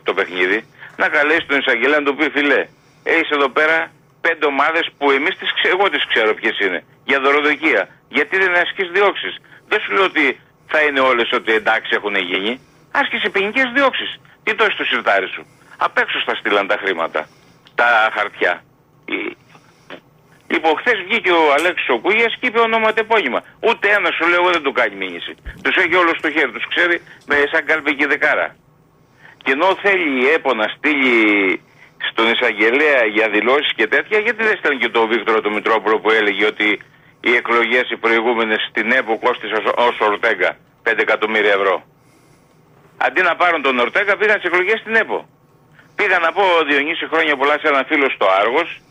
το παιχνίδι. Να καλέσεις τον εισαγγελέα να του πει φιλέ. Έχεις εδώ πέρα πέντε ομάδες που εμείς τις ξέρω, εγώ τις ξέρω ποιες είναι. Για δωροδοκία. Γιατί δεν ασκείς διώξεις. Δεν σου λέω ότι θα είναι όλες ότι εντάξει έχουν γίνει. Άσκησε ποινικές διώξεις. Τι το στο σιρτάρι σου. Απ' έξω στα στείλαν τα χρήματα. Τα χαρτιά. Η- Λοιπόν, χθες βγήκε ο Αλέξης ο Κούγιας και είπε ονοματεπώνυμα. Ούτε ένας σου λέω εγώ δεν του κάνει μήνυση. Τους έχει όλο στο χέρι, τους ξέρει με σαν καλπική δεκάρα. Και ενώ θέλει η ΕΠΟ να στείλει στον εισαγγελέα για δηλώσεις και τέτοια, γιατί δεν στέλνει και τον Βίκτορο του Μητρόπουλο που έλεγε ότι οι εκλογές οι προηγούμενες στην ΕΠΟ κόστησαν ως Ορτέγκα 5 εκατομμύρια ευρώ. Αντί να πάρουν τον Ορτέγκα, πήγαν τι εκλογές στην ΕΠΟ. Πήγα να πω ο Διονύση χρόνια πολλά σε έναν φίλο στο Άργος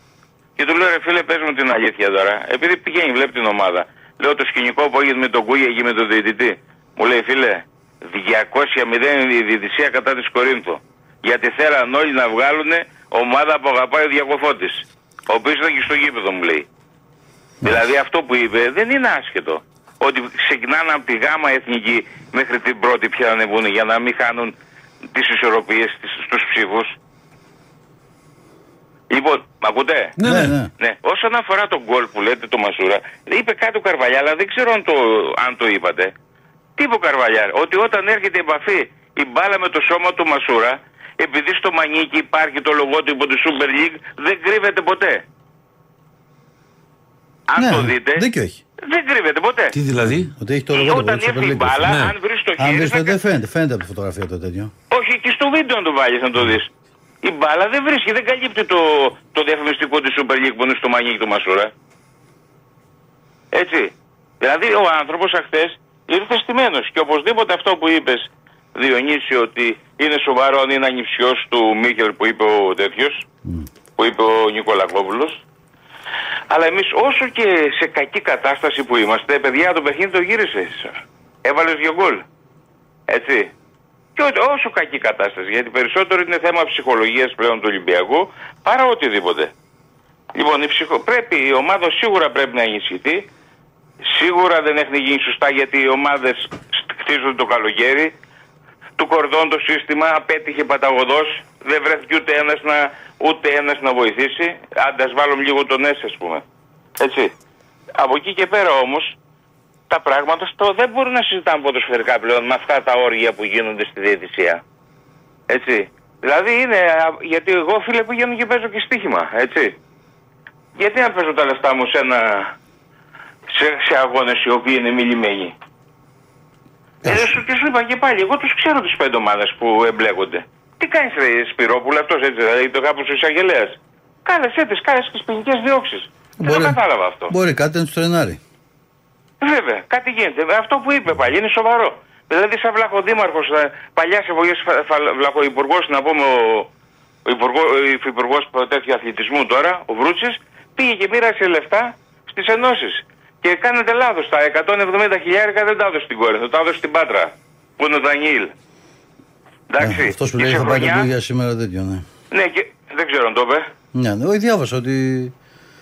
και του λέω ρε φίλε πες μου την αλήθεια τώρα. Επειδή πηγαίνει βλέπει την ομάδα. Λέω το σκηνικό που έγινε με τον Κούγια εκεί με τον διαιτητή. Μου λέει φίλε 200-0 η διαιτησία κατά της Κορίνθου. Γιατί θέλαν όλοι να βγάλουν ομάδα που αγαπάει ο Διακοφώτης. Ο οποίος ήταν και στο γήπεδο μου λέει. Δηλαδή αυτό που είπε δεν είναι άσχετο. Ότι ξεκινάνε από τη γάμα εθνική μέχρι την πρώτη πια να ανεβούν για να μην χάνουν τις ισορροπίες στις- στους ψήφους. Λοιπόν, μ' ακούτε; Ναι, ναι. ναι. Ναι, όσον αφορά τον γκολ που λέτε το Μασούρα, είπε κάτι ο Καρβαλιά, αλλά δεν ξέρω αν το, αν το είπατε. Τι είπε ο Καρβαλιά, ότι όταν έρχεται η επαφή η μπάλα με το σώμα του Μασούρα, επειδή στο μανίκι υπάρχει το λογότυπο του Super League, δεν κρύβεται ποτέ. Αν Ναι, το δείτε, Δίκιο έχει. δεν κρύβεται ποτέ. Τι δηλαδή; Ότι έχει το λογότυπο Όταν του Super έρθει η League. μπάλα, Ναι. αν βρεις το Αν χέρι. δεις θα το κα- δεν φαίνεται, φαίνεται από τη φωτογραφία το τέτοιο. Όχι, και στο βίντεο να το βάλεις να το δεις. Η μπάλα δεν βρίσκει, δεν καλύπτει το, το διαφημιστικό της Super League που είναι στο μανίκι του Μασούρα. Έτσι. Δηλαδή ο άνθρωπος αχθές ήρθε στημένος. Και οπωσδήποτε αυτό που είπες, Διονύση, ότι είναι σοβαρό αν είναι ανιψιός του Μίχελ που είπε ο τέτοιος, που είπε ο Νικολακόπουλος. Αλλά εμείς όσο και σε κακή κατάσταση που είμαστε, παιδιά το παιχνίδι το γύρισες. Έβαλες δύο γκολ. Έτσι. Και ό- όσο κακή κατάσταση, γιατί περισσότερο είναι θέμα ψυχολογίας πλέον του Ολυμπιακού παρά οτιδήποτε. Λοιπόν, η ψυχο... πρέπει, η ομάδα σίγουρα πρέπει να ενισχυθεί. Σίγουρα δεν έχουν γίνει σωστά γιατί οι ομάδες χτίζουν το καλοκαίρι. Του κορδόν το σύστημα απέτυχε παταγωδός. Δεν βρέθηκε ούτε ένας να, ούτε ένας να βοηθήσει. Άντε ας βάλουμε λίγο τον ΕΣ ας πούμε. Έτσι. Από εκεί και πέρα όμως τα πράγματα στο, δεν μπορούν να συζητάμε ποδοσφαιρικά πλέον με αυτά τα όργια που γίνονται στη διαιτησία. Έτσι. Δηλαδή είναι, α, γιατί εγώ φίλε πηγαίνω και παίζω και στοίχημα, έτσι. Γιατί να παίζω τα λεφτά μου σε, ένα, σε, σε αγώνες οι οποίοι είναι μιλημένοι. Ε, σου, και σου είπα και πάλι, εγώ τους ξέρω τις πέντε ομάδες που εμπλέκονται. Τι κάνεις ρε Σπυρόπουλο αυτός έτσι, δηλαδή το κάπου ο εισαγγελέας. Κάλεσέ τις, κάλεσέ τις ποινικές διώξεις. Δεν το κατάλαβα αυτό. Μπορεί κάτι να τους τρενάρει. Βέβαια, κάτι γίνεται. Αυτό που είπε πάλι είναι σοβαρό. Δηλαδή, σαν βλαχοδήμαρχος, παλιάς ευλογή βλαχοϊπουργός, να πούμε ο, ο υπουργό, ο υφυπουργός τέτοιου αθλητισμού τώρα, ο Βρούτσης, πήγε και μοίρασε λεφτά στις ενώσεις. Και κάνετε λάθος. Τα 170 χιλιάρικα δεν τα έδωσε στην Κόρινθο, τα έδωσε στην Πάτρα. Που είναι ο Δανιήλ. Εντάξει. Αυτός που και λέει σε θα πάει χρονιά- το για σήμερα τέτοιο, ναι. Ναι, και δεν ξέρω αν το είπε. Ναι, ναι, όχι, διάβασα ότι.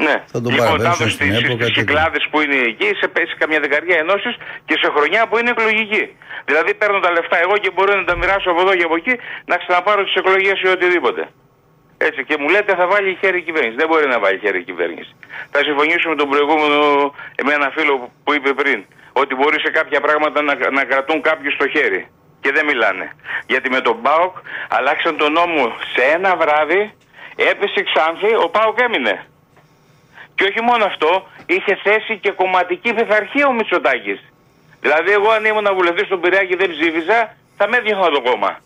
Ναι. Θα τον λοιπόν, παραπέμψουν τα έδωσε στην στις- ΕΠΟ, στις κάτι τέτοιο. κυκλάδες που είναι εκεί, σε, σε καμιά δεκαριά ενώσεις και σε χρονιά που είναι εκλογική. Δηλαδή παίρνω τα λεφτά εγώ και μπορώ να τα μοιράσω από εδώ και από εκεί να ξαναπάρω τις εκλογές ή οτιδήποτε. Έτσι και μου λέτε θα βάλει χέρι η κυβέρνηση. Δεν μπορεί να βάλει χέρι η κυβέρνηση. Θα συμφωνήσω με τον προηγούμενο, με ένα φίλο που είπε πριν, ότι μπορεί σε κάποια πράγματα να, να κρατούν κάποιους στο χέρι. Και δεν μιλάνε. Γιατί με τον ΠΑΟΚ αλλάξαν τον νόμο σε ένα βράδυ, έπεσε ξάνθη, ο ΠΑΟΚ έμεινε. Και όχι μόνο αυτό, είχε θέσει και κομματική πειθαρχία ο Μητσοτάκης. Δηλαδή, εγώ αν ήμουν βουλευτής στον Πειραιά και δεν ψήφιζα, θα με έδιωχα το κόμμα.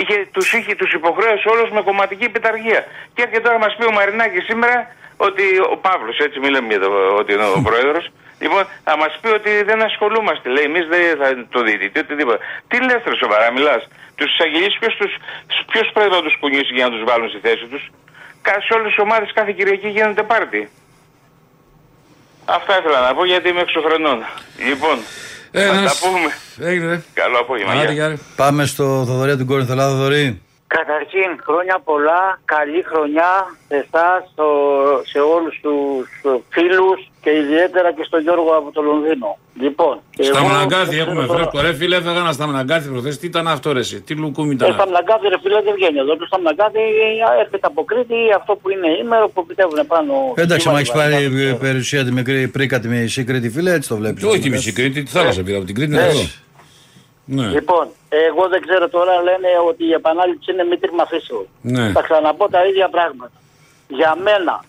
Είχε, τους είχε τους υποχρέωσε όλους με κομματική πιταργία. Και έρχεται τώρα μας πει ο Μαρινάκης σήμερα ότι ο Παύλος, έτσι μιλάμε για το, ότι είναι ο πρόεδρος, λοιπόν θα μας πει ότι δεν ασχολούμαστε. Λέει εμείς δεν θα το διαιτητή, οτιδήποτε. Τι λες ρε σοβαρά μιλάς. Τους εισαγγελείς ποιος, τους, ποιος πρέπει να τους κουνήσει για να τους βάλουν στη θέση τους; Κα- Σε όλες τις ομάδες κάθε Κυριακή γίνεται πάρτι. Αυτά ήθελα να πω γιατί είμαι εξωφρενών. Λοιπόν, θα Ένας. τα πούμε. Έγινε, ρε. Καλό απόγευμα. Άντε, Γεια. γεια, ρε. Πάμε στο Θοδωρή του Κόρινθο. Ελά, Θοδωρή. Καταρχήν, χρόνια πολλά, καλή χρονιά σε εσάς, σε όλους τους φίλους και ιδιαίτερα και στον Γιώργο από το Λονδίνο. Λοιπόν, Στα εγώ Μαναγκάθι δεν έχουμε ξέρω τώρα- φρέσκο. Ρε φίλε, έφεγα ένα στα Μαναγκάθι προχθές. Τι ήταν αυτό, ρε. εσύ, Τι λουκούμι Ε, ήταν. στα Μναγκάθι ρε φίλε δεν βγαίνει εδώ. Το στα Μναγκάθι έρχεται από Κρήτη αυτό που είναι ήμερο που επιτεύουν πάνω. Εντάξει, Κύμα μα και έχεις πάρει Βαρκά. ε, περιουσία τη μικρή πρίκα τη μισή Κρήτη, φίλε, έτσι το βλέπεις. Και όχι τη μισή Κρήτη, τη θάλασσα πήρα από την Κρήτη. Είναι Ναι. εδώ. Ναι. Λοιπόν, εγώ δεν ξέρω τώρα, λένε ότι η επανάληψη είναι μη φύσεως. Ναι. Θα ξαναπώ τα ίδια πράγματα. Για μένα,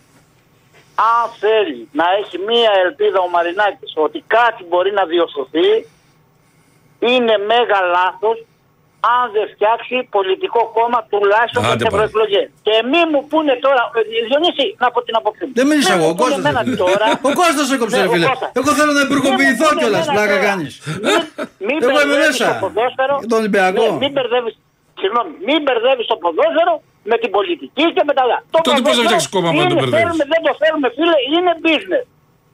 αν θέλει να έχει μία ελπίδα ο Μαρινάκης ότι κάτι μπορεί να διορθωθεί, είναι μέγα λάθος αν δεν φτιάξει πολιτικό κόμμα τουλάχιστον Άντε με τις πάλι. ευρωεκλογές. Και μη μου πούνε τώρα, ε, Διονύση, να πω την απόψη μου. Δεν μίλησα Μη εγώ, μου ο πούνε Κώστας. εμένα έφυγε. τώρα. Ο Κώστας έκοψε, Ναι, ρε ο φίλε. Κώστας. Εγώ θέλω να υπουργοποιηθώ Μη μου κιόλας. πούνε Πλάκα εμένα κάνεις. Μην Εγώ είμαι μπερδεύεις μέσα. το ποδόσφαιρο. Για τον Ολυμπιακό. Ναι, μην μπερδεύεις, συγγνώμη, μην μπερδεύεις το ποδόσφαιρο με την πολιτική και με τα άλλα. Το Τότε πώς θα ποδόσφαιρο φτιάξεις κόμμα άμα δεν το είναι, μπερδεύεις; θέλουμε, δεν το θέλουμε φίλε, είναι business.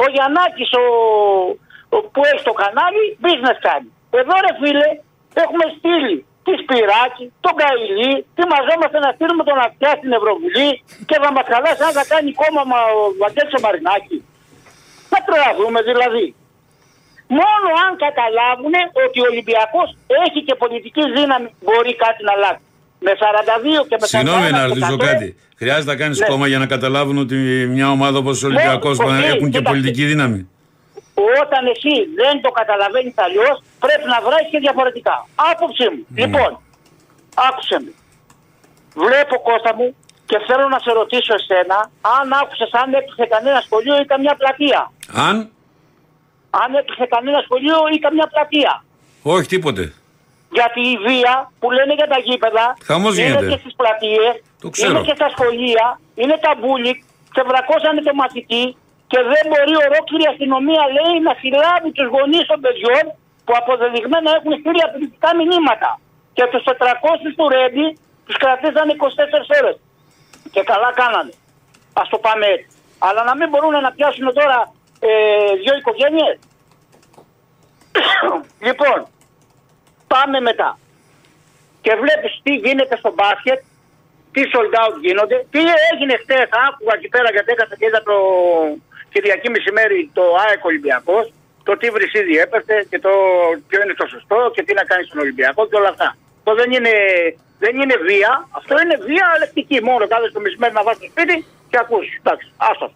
Ο Γιαννάκης ο, ο, που έχει το κανάλι, business κάνει. Εδώ ρε φίλε, έχουμε στείλει τη Σπυράκη, τον Καηλή, τι μαζόμαστε να στείλουμε τον Αυτιά στην Ευρωβουλή και θα μας χαλάσει αν θα κάνει κόμμα μα- ο Βαγγέλης ο Μαρινάκης. Θα τρελαθούμε δηλαδή. Μόνο αν καταλάβουν ότι ο Ολυμπιακός έχει και πολιτική δύναμη μπορεί κάτι να αλλάξει. Με 42 και με 41 Συγγνώμη να ρωτήσω κάτι. Χρειάζεται να κάνεις Ναι. κόμμα για να καταλάβουν ότι μια ομάδα όπως ο Ολυμπιακός Ναι, έχουν και κοίταξε. πολιτική δύναμη; Όταν εσύ δεν το καταλαβαίνεις αλλιώς, πρέπει να βράσει και διαφορετικά. Άποψή μου. Ναι. Λοιπόν, άκουσε με. Βλέπω Κώστα μου και θέλω να σε ρωτήσω εσένα αν άκουσες αν έκλεισε κανένα σχολείο ή καμιά πλατεία. Αν; Αν έκλεισε κανένα σχολείο ή καμιά πλατεία. Όχι, τίποτε. Γιατί η βία που λένε για τα γήπεδα Χαμός είναι γίνεται. και στις πλατείες, Το ξέρω. είναι και στα σχολεία, είναι τα μπούλικ, ξεβρακώσανε το μαθητή και δεν μπορεί ολόκληρη η αστυνομία λέει να συλλάβει τους γονείς των παιδιών που αποδεδειγμένα έχουν στείλει απειλητικά μηνύματα. Και τους 400 του Ρέντι τους κρατήσανε 24 ώρες. Και καλά κάνανε. Ας το πάμε έτσι. Αλλά να μην μπορούν να πιάσουν τώρα ε, δύο οικογένειες. λοιπόν, πάμε μετά. Και βλέπεις τι γίνεται στο μπάσκετ, τι sold out γίνονται, τι έγινε χτες, άκουγα εκεί πέρα γιατί έκανα και είδα το Κυριακή μεσημέρι το ΑΕΚ Ολυμπιακός, το τι βρυσίδι έπεφτε και το ποιο είναι το σωστό και τι να κάνεις στον Ολυμπιακό και όλα αυτά. Αυτό δεν είναι, δεν είναι βία, αυτό είναι βία αλεκτική. Μόνο κάθεσαι το μεσημέρι να βάζεις στο σπίτι και ακούς. Εντάξει, άστο.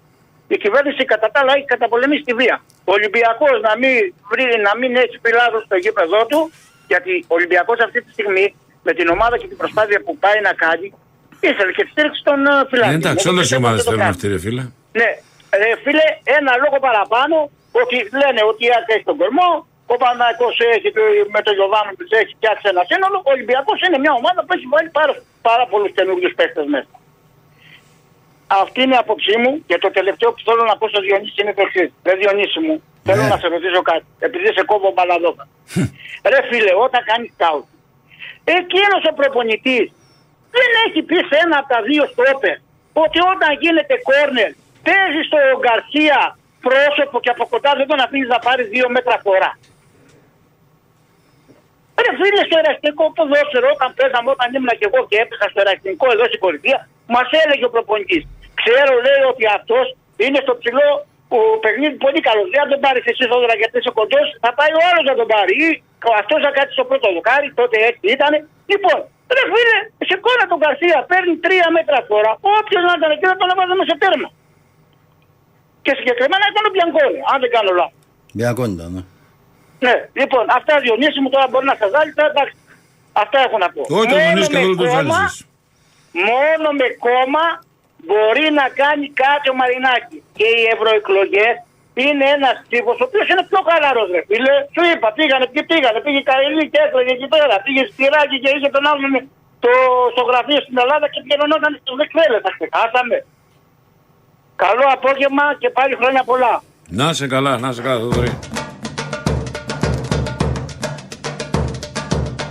Η κυβέρνηση κατά τα άλλα έχει καταπολεμήσει τη βία. Ο Ολυμπιακός να μην, βρει, να μην έχει πιλάδο στο γήπεδό του, γιατί ο Ολυμπιακός αυτή τη στιγμή με την ομάδα και την προσπάθεια που πάει να κάνει, ήθελε και τη στήριξη των ε, Ε, φιλάθλων. εντάξει, Εγώ όλες οι πιστεύω ομάδες ότι το θέλουν κάνει. αυτή, ρε φίλε. Ναι, ε, φίλε, ένα λόγο παραπάνω ότι λένε ότι η ΑΕΚ έχει τον κορμό, ο Παναγικός έχει το- με τον Γιωβάνο τους έχει φτιάξει ένα σύνολο, ο Ολυμπιακός είναι μια ομάδα που έχει βάλει πάρα, πάρα πολλούς καινούριους παίχτες μέσα. Αυτή είναι η άποψή μου και το τελευταίο που θέλω να πω στο Διονύση είναι το εξής. Ρε Διονύση μου, θέλω να σε ρωτήσω κάτι, επειδή σε κόβω μπαλαδόκα. Ρε φίλε, όταν κάνεις σκάουτ, εκείνος ο προπονητής δεν έχει πει σε ένα από τα δύο στόπερ ότι όταν γίνεται κόρνερ παίζεις στο Γκαρσία πρόσωπο και από κοντά δεν τον αφήνεις να πάρεις δύο μέτρα φορά. Ρε φίλε στο εραστικό ποδόσφαιρο όταν παίζαμε όταν ήμουν και εγώ και έπαιζα στο εραστικό εδώ στην κορυφαία μας έλεγε ο προπονητής. Ξέρω λέει ότι αυτός είναι στο ψηλό ο παιχνίδι πολύ καλός. Δεν θα τον πάρεις εσύ τώρα γιατί είσαι κοντός, θα πάει ο άλλος να τον πάρει. Ή αυτός θα κάτσει στο πρώτο δοκάρι, τότε έτσι ήταν. Λοιπόν, ρε φίλε, σε κόνα τον Καρσία παίρνει τρία μέτρα τώρα. Όποιος να ήταν εκεί θα τον έβαζε σε τέρμα. Και συγκεκριμένα ήταν ο Μπιανκόνη, αν δεν κάνω λάθος. Διακόνητα, ναι. Ναι, λοιπόν, αυτά Διονύση μου τώρα μπορεί να σας βάλει, τώρα εντάξει. Αυτά έχω να πω. Όχι, τον Μόνο Διονύση με καθόλου το κόμμα- ζάλιζες. Μόνο με κόμμα μπορεί να κάνει κάτι ο Μαρινάκη. Και οι ευρωεκλογές είναι ένας τύπος ο οποίος είναι πιο χαλαρός, ρε φίλε. Σου είπα, πήγανε και πήγανε. Πήγε Καηλή και έκλαιγε εκεί πέρα. Πήγε Σπυράκι και είχε τον άλλον το στο, στο γραφείο στην Ελλάδα και πληρωνόταν στους δεξέλες. Τα ξεχάσαμε. Καλό απόγευμα και πάλι χρόνια πολλά. Να σε καλά, να σε καλά, Θοδωρή.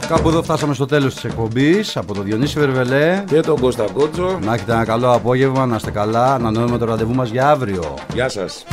Κάπου εδώ φτάσαμε στο τέλος της εκπομπής από τον Διονύση Βερβελέ Και τον Κώστα Κότσο. Να έχετε ένα καλό απόγευμα, να είστε καλά. Ανανεώνουμε το ραντεβού μας για αύριο. Γεια σας.